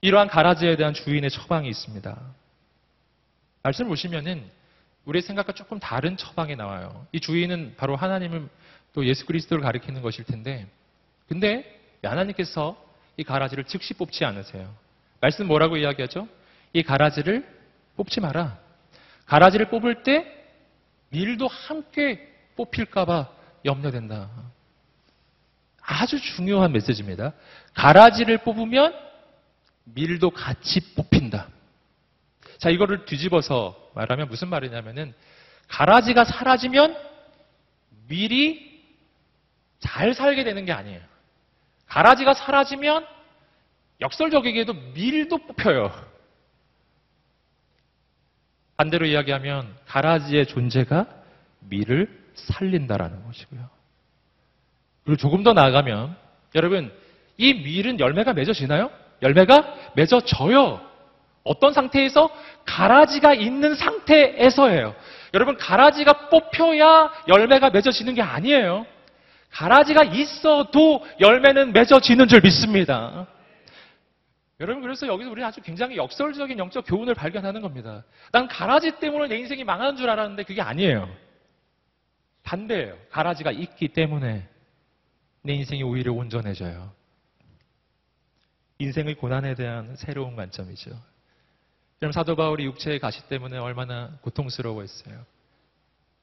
이러한 가라지에 대한 주인의 처방이 있습니다. 말씀을 보시면은 우리의 생각과 조금 다른 처방이 나와요. 이 주인은 바로 하나님을 또 예수 그리스도를 가리키는 것일 텐데, 근데 하나님께서 이 가라지를 즉시 뽑지 않으세요. 말씀 뭐라고 이야기하죠? 이 가라지를 뽑지 마라. 가라지를 뽑을 때 밀도 함께 뽑힐까봐 염려된다. 아주 중요한 메시지입니다. 가라지를 뽑으면 밀도 같이 뽑힌다. 자, 이거를 뒤집어서 말하면 무슨 말이냐면은 가라지가 사라지면 밀이 잘 살게 되는 게 아니에요. 가라지가 사라지면 역설적이게도 밀도 뽑혀요. 반대로 이야기하면 가라지의 존재가 밀을 살린다라는 것이고요. 그리고 조금 더 나아가면 여러분 이 밀은 열매가 맺어지나요? 열매가 맺어져요. 어떤 상태에서 가라지가 있는 상태에서예요. 여러분 가라지가 뽑혀야 열매가 맺어지는 게 아니에요. 가라지가 있어도 열매는 맺어지는 줄 믿습니다. 여러분 그래서 여기서 우리 아주 굉장히 역설적인 영적 교훈을 발견하는 겁니다. 난 가라지 때문에 내 인생이 망하는 줄 알았는데 그게 아니에요. 반대예요. 가라지가 있기 때문에 내 인생이 오히려 온전해져요. 인생의 고난에 대한 새로운 관점이죠. 여러분 사도 바울이 육체의 가시 때문에 얼마나 고통스러워했어요.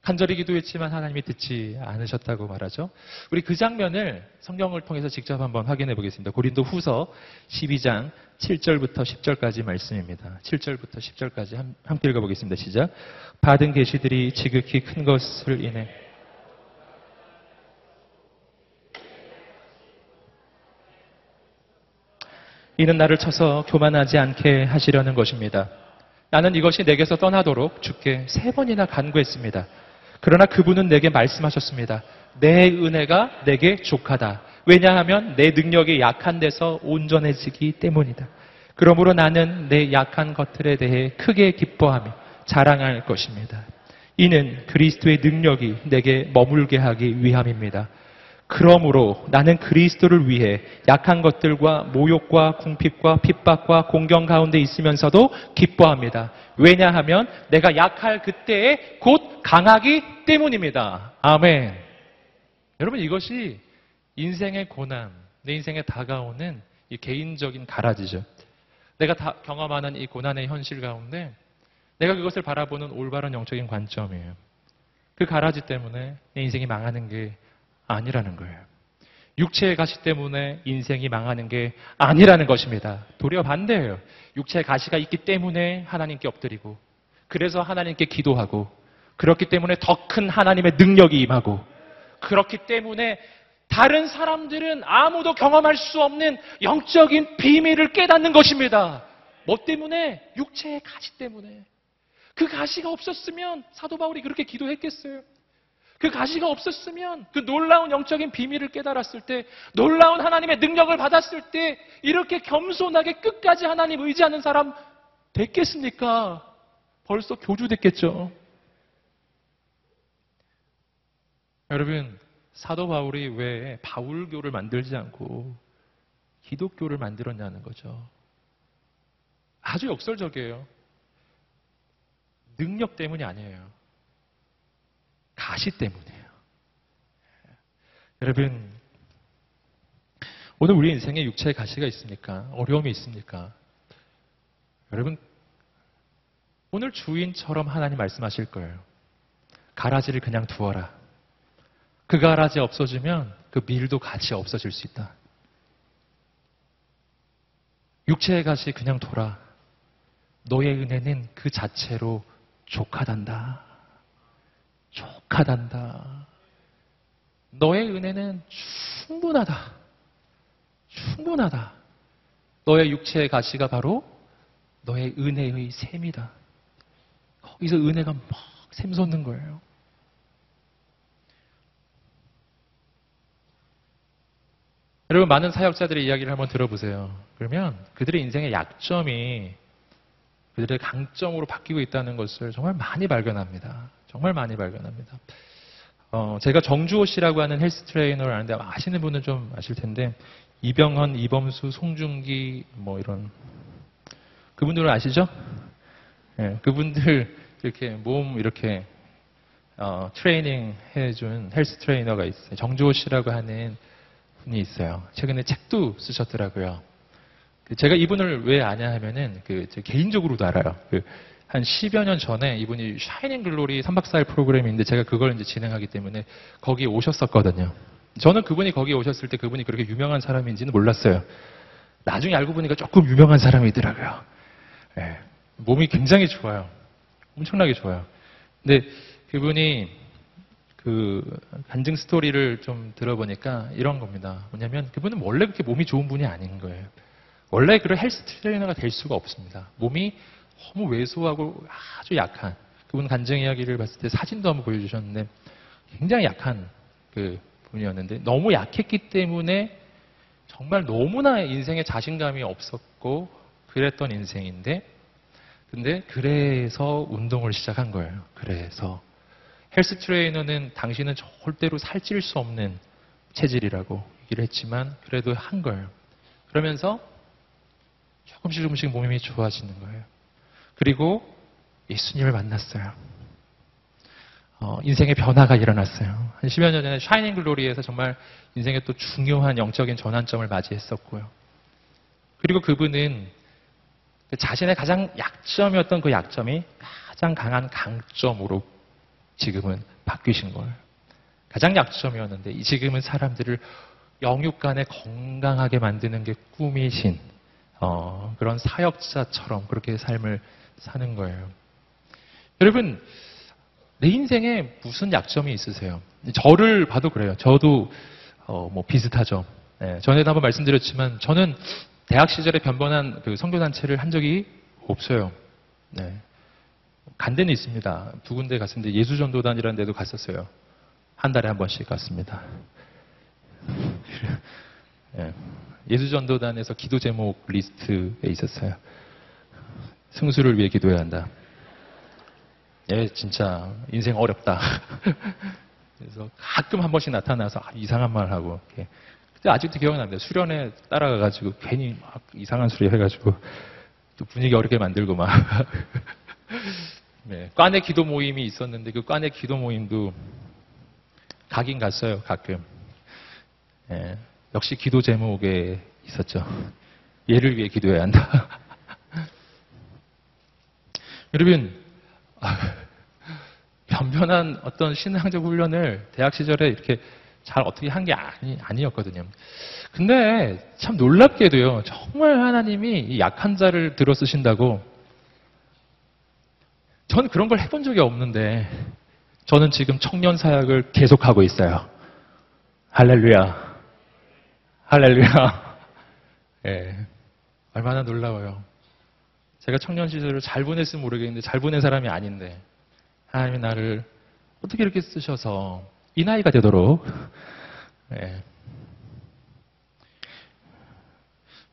간절히 기도했지만 하나님이 듣지 않으셨다고 말하죠. 우리 그 장면을 성경을 통해서 직접 한번 확인해 보겠습니다. 고린도 후서 12장 7절부터 10절까지 말씀입니다. 7절부터 10절까지 함께 읽어보겠습니다. 시작. 받은 계시들이 지극히 큰 것을 인해 이는 나를 쳐서 교만하지 않게 하시려는 것입니다. 나는 이것이 내게서 떠나도록 주께 세 번이나 간구했습니다. 그러나 그분은 내게 말씀하셨습니다. 내 은혜가 내게 족하다. 왜냐하면 내 능력이 약한 데서 온전해지기 때문이다. 그러므로 나는 내 약한 것들에 대해 크게 기뻐하며 자랑할 것입니다. 이는 그리스도의 능력이 내게 머물게 하기 위함입니다. 그러므로 나는 그리스도를 위해 약한 것들과 모욕과 궁핍과 핍박과 공경 가운데 있으면서도 기뻐합니다. 왜냐하면 내가 약할 그때에 곧 강하기 때문입니다. 아멘. 여러분 이것이 인생의 고난, 내 인생에 다가오는 이 개인적인 가라지죠. 내가 다 경험하는 이 고난의 현실 가운데 내가 그것을 바라보는 올바른 영적인 관점이에요. 그 가라지 때문에 내 인생이 망하는 게 아니라는 거예요. 육체의 가시 때문에 인생이 망하는 게 아니라는 것입니다. 도리어 반대예요. 육체의 가시가 있기 때문에 하나님께 엎드리고, 그래서 하나님께 기도하고, 그렇기 때문에 더 큰 하나님의 능력이 임하고, 그렇기 때문에 다른 사람들은 아무도 경험할 수 없는 영적인 비밀을 깨닫는 것입니다. 뭐 때문에? 육체의 가시 때문에. 그 가시가 없었으면 사도 바울이 그렇게 기도했겠어요? 그 가시가 없었으면 그 놀라운 영적인 비밀을 깨달았을 때 놀라운 하나님의 능력을 받았을 때 이렇게 겸손하게 끝까지 하나님 의지하는 사람 됐겠습니까? 벌써 교주 됐겠죠. 여러분 사도 바울이 왜 바울교를 만들지 않고 기독교를 만들었냐는 거죠. 아주 역설적이에요. 능력 때문이 아니에요. 가시 때문이에요. 여러분, 오늘 우리 인생에 육체에 가시가 있습니까? 어려움이 있습니까? 여러분, 오늘 주인처럼 하나님 말씀하실 거예요. 가라지를 그냥 두어라. 그 가라지 없어지면 그 밀도 같이 없어질 수 있다. 육체의 가시 그냥 둬라. 너의 은혜는 그 자체로 족하단다. 족하단다. 너의 은혜는 충분하다. 충분하다. 너의 육체의 가시가 바로 너의 은혜의 셈이다. 거기서 은혜가 막 샘솟는 거예요. 여러분, 많은 사역자들의 이야기를 한번 들어보세요. 그러면 그들의 인생의 약점이 그들의 강점으로 바뀌고 있다는 것을 정말 많이 발견합니다. 정말 많이 발견합니다. 어, 제가 정주호 씨라고 하는 헬스 트레이너를 아는데 아시는 분은 좀 아실 텐데 이병헌, 이범수, 송중기 뭐 이런 그분들은 아시죠? 예, 그분들 이렇게 몸 이렇게 어, 트레이닝 해준 헬스 트레이너가 있어요. 정주호 씨라고 하는 분이 있어요. 최근에 책도 쓰셨더라고요. 그 제가 이분을 왜 아냐 하면은 그 개인적으로도 알아요. 그 한 10여 년 전에 이분이 샤이닝 글로리 3박 4일 프로그램인데 제가 그걸 이제 진행하기 때문에 거기에 오셨었거든요. 저는 그분이 거기에 오셨을 때 그분이 그렇게 유명한 사람인지는 몰랐어요. 나중에 알고 보니까 조금 유명한 사람이더라고요. 예, 몸이 굉장히 좋아요. 엄청나게 좋아요. 근데 그분이 그 간증 스토리를 좀 들어보니까 이런 겁니다. 뭐냐면 그분은 원래 그렇게 몸이 좋은 분이 아닌 거예요. 원래 그런 헬스 트레이너가 될 수가 없습니다. 몸이 너무 왜소하고 아주 약한 그분 간증 이야기를 봤을 때 사진도 한번 보여주셨는데 굉장히 약한 그 분이었는데 너무 약했기 때문에 정말 너무나 인생에 자신감이 없었고 그랬던 인생인데 근데 그래서 운동을 시작한 거예요. 그래서 헬스 트레이너는 당신은 절대로 살찔 수 없는 체질이라고 얘기를 했지만 그래도 한 거예요. 그러면서 조금씩 조금씩 몸이 좋아지는 거예요. 그리고 예수님을 만났어요. 어, 인생의 변화가 일어났어요. 한 10여 년 전에 샤이닝 글로리에서 정말 인생의 또 중요한 영적인 전환점을 맞이했었고요. 그리고 그분은 그 자신의 가장 약점이었던 그 약점이 가장 강한 강점으로 지금은 바뀌신 거예요. 가장 약점이었는데 지금은 사람들을 영육간에 건강하게 만드는 게 꿈이신 어, 그런 사역자처럼 그렇게 삶을 사는 거예요. 여러분 내 인생에 무슨 약점이 있으세요? 저를 봐도 그래요. 저도 어, 뭐 비슷하죠. 예, 전에도 한번 말씀드렸지만 저는 대학 시절에 변변한 그 선교단체를 한 적이 없어요. 네. 간 데는 있습니다. 두 군데 갔었는데 예수전도단이라는 데도 갔었어요. 한 달에 한 번씩 갔습니다. 예. 예수전도단에서 기도 제목 리스트에 있었어요. 승수를 위해 기도해야 한다. 예, 진짜 인생 어렵다. 그래서 가끔 한 번씩 나타나서 아, 이상한 말 하고. 이렇게. 그때 아직도 기억납니다. 수련회 따라가가지고 괜히 막 이상한 소리 해가지고 또 분위기 어렵게 만들고 막. 네, 과내 기도 모임이 있었는데 그 과내 기도 모임도 가긴 갔어요, 가끔. 예, 역시 기도 제목에 있었죠. 얘를 위해 기도해야 한다. 여러분, 아, 변변한 어떤 신앙적 훈련을 대학 시절에 이렇게 잘 어떻게 한 게 아니, 아니었거든요. 근데 참 놀랍게도요, 정말 하나님이 이 약한 자를 들어 쓰신다고 저는 그런 걸 해본 적이 없는데 저는 지금 청년 사역을 계속하고 있어요. 할렐루야. 할렐루야. 예. 얼마나 놀라워요. 제가 청년 시절을 잘 보냈으면 모르겠는데 잘 보낸 사람이 아닌데 하나님이 나를 어떻게 이렇게 쓰셔서 이 나이가 되도록 예.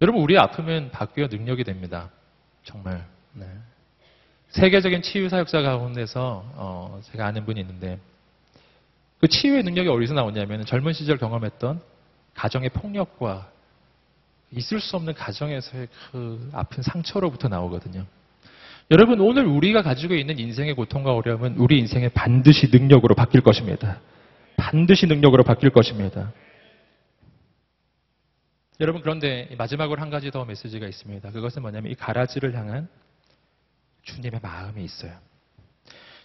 여러분 우리 아픔은 바뀌어 능력이 됩니다. 정말 네. 세계적인 치유 사역자 가운데서 어, 제가 아는 분이 있는데 그 치유의 능력이 어디서 나오냐면 젊은 시절 경험했던 가정의 폭력과 있을 수 없는 가정에서의 그 아픈 상처로부터 나오거든요. 여러분, 오늘 우리가 가지고 있는 인생의 고통과 어려움은 우리 인생의 반드시 능력으로 바뀔 것입니다. 반드시 능력으로 바뀔 것입니다. 여러분, 그런데 마지막으로 한 가지 더 메시지가 있습니다. 그것은 뭐냐면 이 가라지를 향한 주님의 마음이 있어요.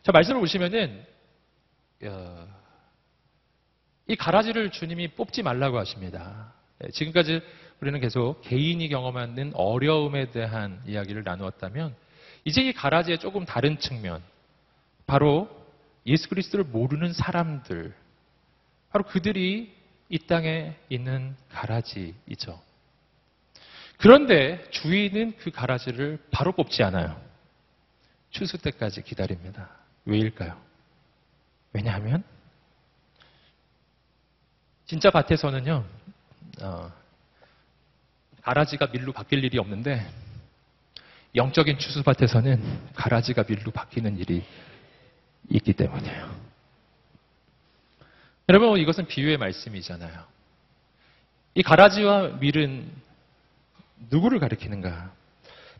자, 말씀을 보시면은, 어, 이 가라지를 주님이 뽑지 말라고 하십니다. 예, 지금까지 우리는 계속 개인이 경험하는 어려움에 대한 이야기를 나누었다면 이제 이 가라지의 조금 다른 측면 바로 예수 그리스도를 모르는 사람들 바로 그들이 이 땅에 있는 가라지이죠. 그런데 주인은 그 가라지를 바로 뽑지 않아요. 추수 때까지 기다립니다. 왜일까요? 왜냐하면 진짜 밭에서는요, 어, 가라지가 밀로 바뀔 일이 없는데 영적인 추수밭에서는 가라지가 밀로 바뀌는 일이 있기 때문이에요. 여러분 이것은 비유의 말씀이잖아요. 이 가라지와 밀은 누구를 가리키는가?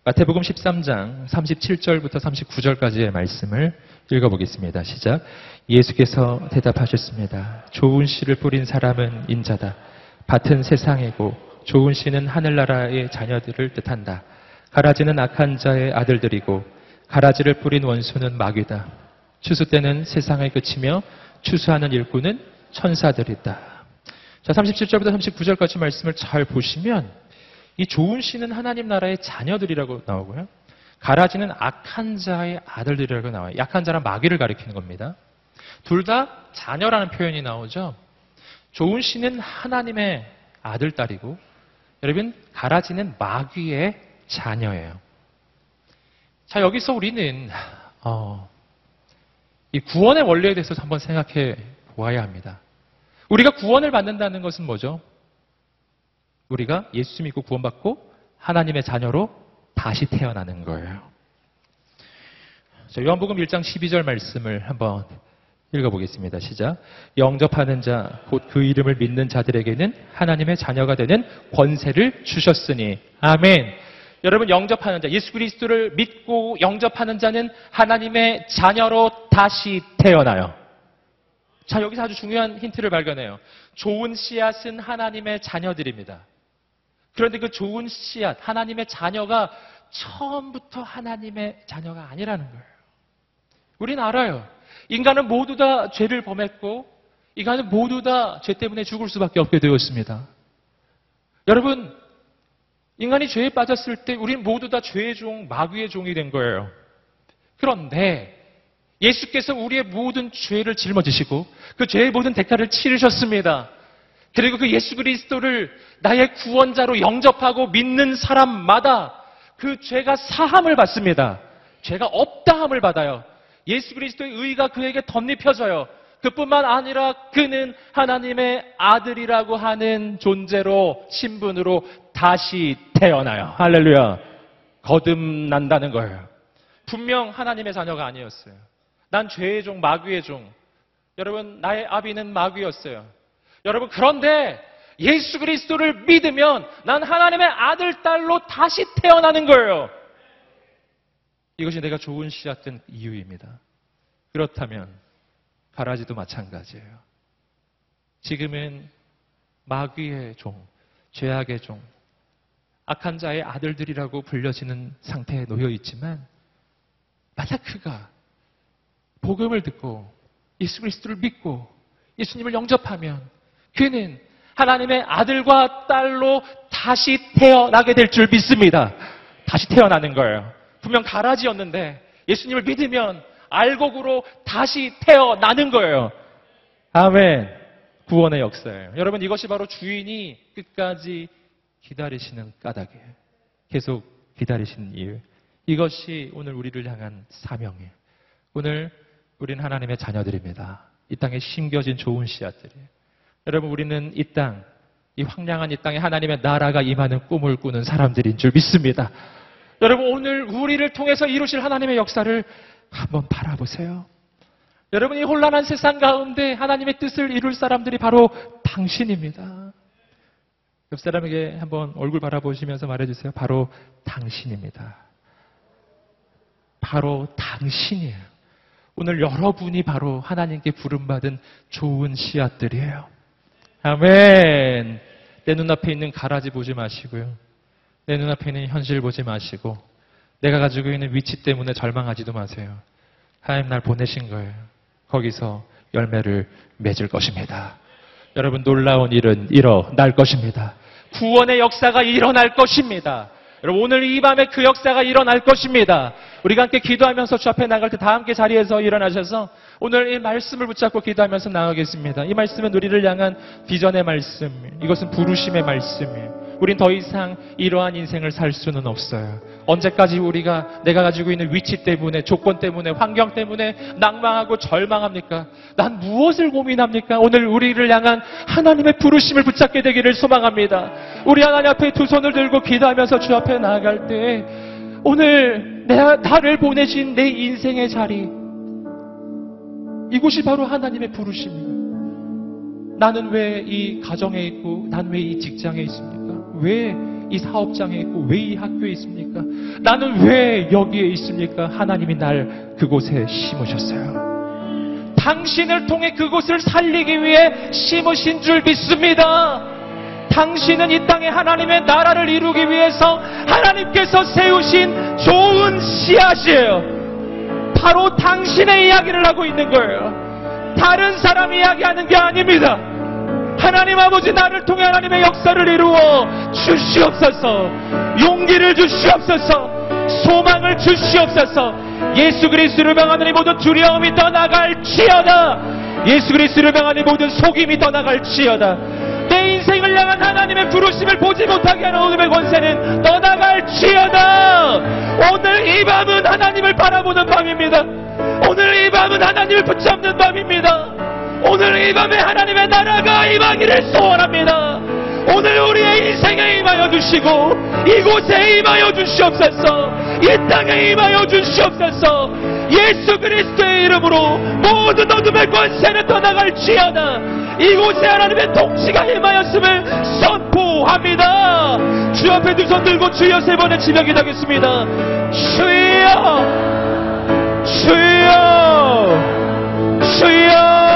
마태복음 13장 37절부터 39절까지의 말씀을 읽어보겠습니다. 시작. 예수께서 대답하셨습니다. 좋은 씨를 뿌린 사람은 인자다. 밭은 세상이고 좋은 씨는 하늘나라의 자녀들을 뜻한다. 가라지는 악한 자의 아들들이고 가라지를 뿌린 원수는 마귀다. 추수 때는 세상을 그치며 추수하는 일꾼은 천사들이다. 자, 37절부터 39절까지 말씀을 잘 보시면 이 좋은 씨는 하나님 나라의 자녀들이라고 나오고요. 가라지는 악한 자의 아들들이라고 나와요. 약한 자란 마귀를 가리키는 겁니다. 둘 다 자녀라는 표현이 나오죠. 좋은 씨는 하나님의 아들, 딸이고 여러분, 가라지는 마귀의 자녀예요. 자, 여기서 우리는, 어, 이 구원의 원리에 대해서 한번 생각해 보아야 합니다. 우리가 구원을 받는다는 것은 뭐죠? 우리가 예수 믿고 구원받고 하나님의 자녀로 다시 태어나는 거예요. 자, 요한복음 1장 12절 말씀을 한번 읽어보겠습니다. 시작. 영접하는 자, 곧 그 이름을 믿는 자들에게는 하나님의 자녀가 되는 권세를 주셨으니. 아멘. 여러분, 영접하는 자, 예수 그리스도를 믿고 영접하는 자는 하나님의 자녀로 다시 태어나요. 자, 여기서 아주 중요한 힌트를 발견해요. 좋은 씨앗은 하나님의 자녀들입니다. 그런데 그 좋은 씨앗, 하나님의 자녀가 처음부터 하나님의 자녀가 아니라는 거예요. 우리는 알아요. 인간은 모두 다 죄를 범했고, 인간은 모두 다 죄 때문에 죽을 수밖에 없게 되었습니다. 여러분, 인간이 죄에 빠졌을 때 우리는 모두 다 죄의 종, 마귀의 종이 된 거예요. 그런데 예수께서 우리의 모든 죄를 짊어지시고 그 죄의 모든 대가를 치르셨습니다. 그리고 그 예수 그리스도를 나의 구원자로 영접하고 믿는 사람마다 그 죄가 사함을 받습니다. 죄가 없다함을 받아요. 예수 그리스도의 의가 그에게 덧입혀져요. 그뿐만 아니라 그는 하나님의 아들이라고 하는 존재로 신분으로 다시 태어나요. 할렐루야. 거듭난다는 거예요. 분명 하나님의 자녀가 아니었어요. 난 죄의 종, 마귀의 종. 여러분, 나의 아비는 마귀였어요. 여러분, 그런데 예수 그리스도를 믿으면 난 하나님의 아들, 딸로 다시 태어나는 거예요. 이것이 내가 좋은 씨앗된 이유입니다. 그렇다면 가라지도 마찬가지예요. 지금은 마귀의 종, 죄악의 종, 악한 자의 아들들이라고 불려지는 상태에 놓여 있지만 그가 복음을 듣고 예수 그리스도를 믿고 예수님을 영접하면 그는 하나님의 아들과 딸로 다시 태어나게 될 줄 믿습니다. 다시 태어나는 거예요. 분명 가라지였는데 예수님을 믿으면 알곡으로 다시 태어나는 거예요. 아멘. 구원의 역사예요. 여러분 이것이 바로 주인이 끝까지 기다리시는 까닭이에요. 계속 기다리시는 이유. 이것이 오늘 우리를 향한 사명이에요. 오늘 우리는 하나님의 자녀들입니다. 이 땅에 심겨진 좋은 씨앗들이에요. 여러분 우리는 이 땅, 이 황량한 이 땅에 하나님의 나라가 임하는 꿈을 꾸는 사람들인 줄 믿습니다. 여러분 오늘 우리를 통해서 이루실 하나님의 역사를 한번 바라보세요. 여러분 이 혼란한 세상 가운데 하나님의 뜻을 이룰 사람들이 바로 당신입니다. 옆 사람에게 한번 얼굴 바라보시면서 말해주세요. 바로 당신입니다. 바로 당신이에요. 오늘 여러분이 바로 하나님께 부름받은 좋은 씨앗들이에요. 아멘. 내 눈앞에 있는 가라지 보지 마시고요. 내 눈앞에 있는 현실 보지 마시고 내가 가지고 있는 위치 때문에 절망하지도 마세요. 하나님 날 보내신 거예요. 거기서 열매를 맺을 것입니다. 여러분 놀라운 일은 일어날 것입니다. 구원의 역사가 일어날 것입니다. 여러분 오늘 이 밤에 그 역사가 일어날 것입니다. 우리가 함께 기도하면서 주 앞에 나갈 때 다 함께 자리에서 일어나셔서 오늘 이 말씀을 붙잡고 기도하면서 나가겠습니다. 이 말씀은 우리를 향한 비전의 말씀, 이것은 부르심의 말씀이에요. 우린 더 이상 이러한 인생을 살 수는 없어요. 언제까지 우리가 내가 가지고 있는 위치 때문에, 조건 때문에, 환경 때문에 낭망하고 절망합니까? 난 무엇을 고민합니까? 오늘 우리를 향한 하나님의 부르심을 붙잡게 되기를 소망합니다. 우리 하나님 앞에 두 손을 들고 기도하면서 주 앞에 나아갈 때 오늘 내가 나를 보내신 내 인생의 자리 이곳이 바로 하나님의 부르심이에요. 나는 왜 이 가정에 있고, 난 왜 이 직장에 있습니까? 왜 이 사업장에 있고, 왜 이 학교에 있습니까? 나는 왜 여기에 있습니까? 하나님이 날 그곳에 심으셨어요. 당신을 통해 그곳을 살리기 위해 심으신 줄 믿습니다. 당신은 이 땅에 하나님의 나라를 이루기 위해서 하나님께서 세우신 좋은 씨앗이에요. 바로 당신의 이야기를 하고 있는 거예요. 다른 사람 이야기하는 게 아닙니다. 하나님 아버지 나를 통해 하나님의 역사를 이루어 주시옵소서. 용기를 주시옵소서. 소망을 주시옵소서. 예수 그리스도를 명하는 이 모든 두려움이 떠나갈지어다. 예수 그리스도를 명하는 이 모든 속임이 떠나갈지어다. 내 인생을 향한 하나님의 부르심을 보지 못하게 하는 어둠의 권세는 떠나갈 나갈지어다 오늘 이 밤은 하나님을 바라보는 밤입니다 오늘 이 밤은 하나님을 붙잡는 밤입니다 오늘 이 밤에 하나님의 나라가 임하기를 소원합니다. 오늘 우리의 인생에 임하여 주시고 이곳에 임하여 주시옵소서. 이 땅에 임하여 주시옵소서. 예수 그리스도의 이름으로 모든 어둠의 권세는 떠나갈지어다. 이곳에 하나님의 통치가 임하였음을 선포합니다. 주 앞에 두 손 들고 주여 세 번의 지명 기도하겠습니다. 주여! 주여! 주여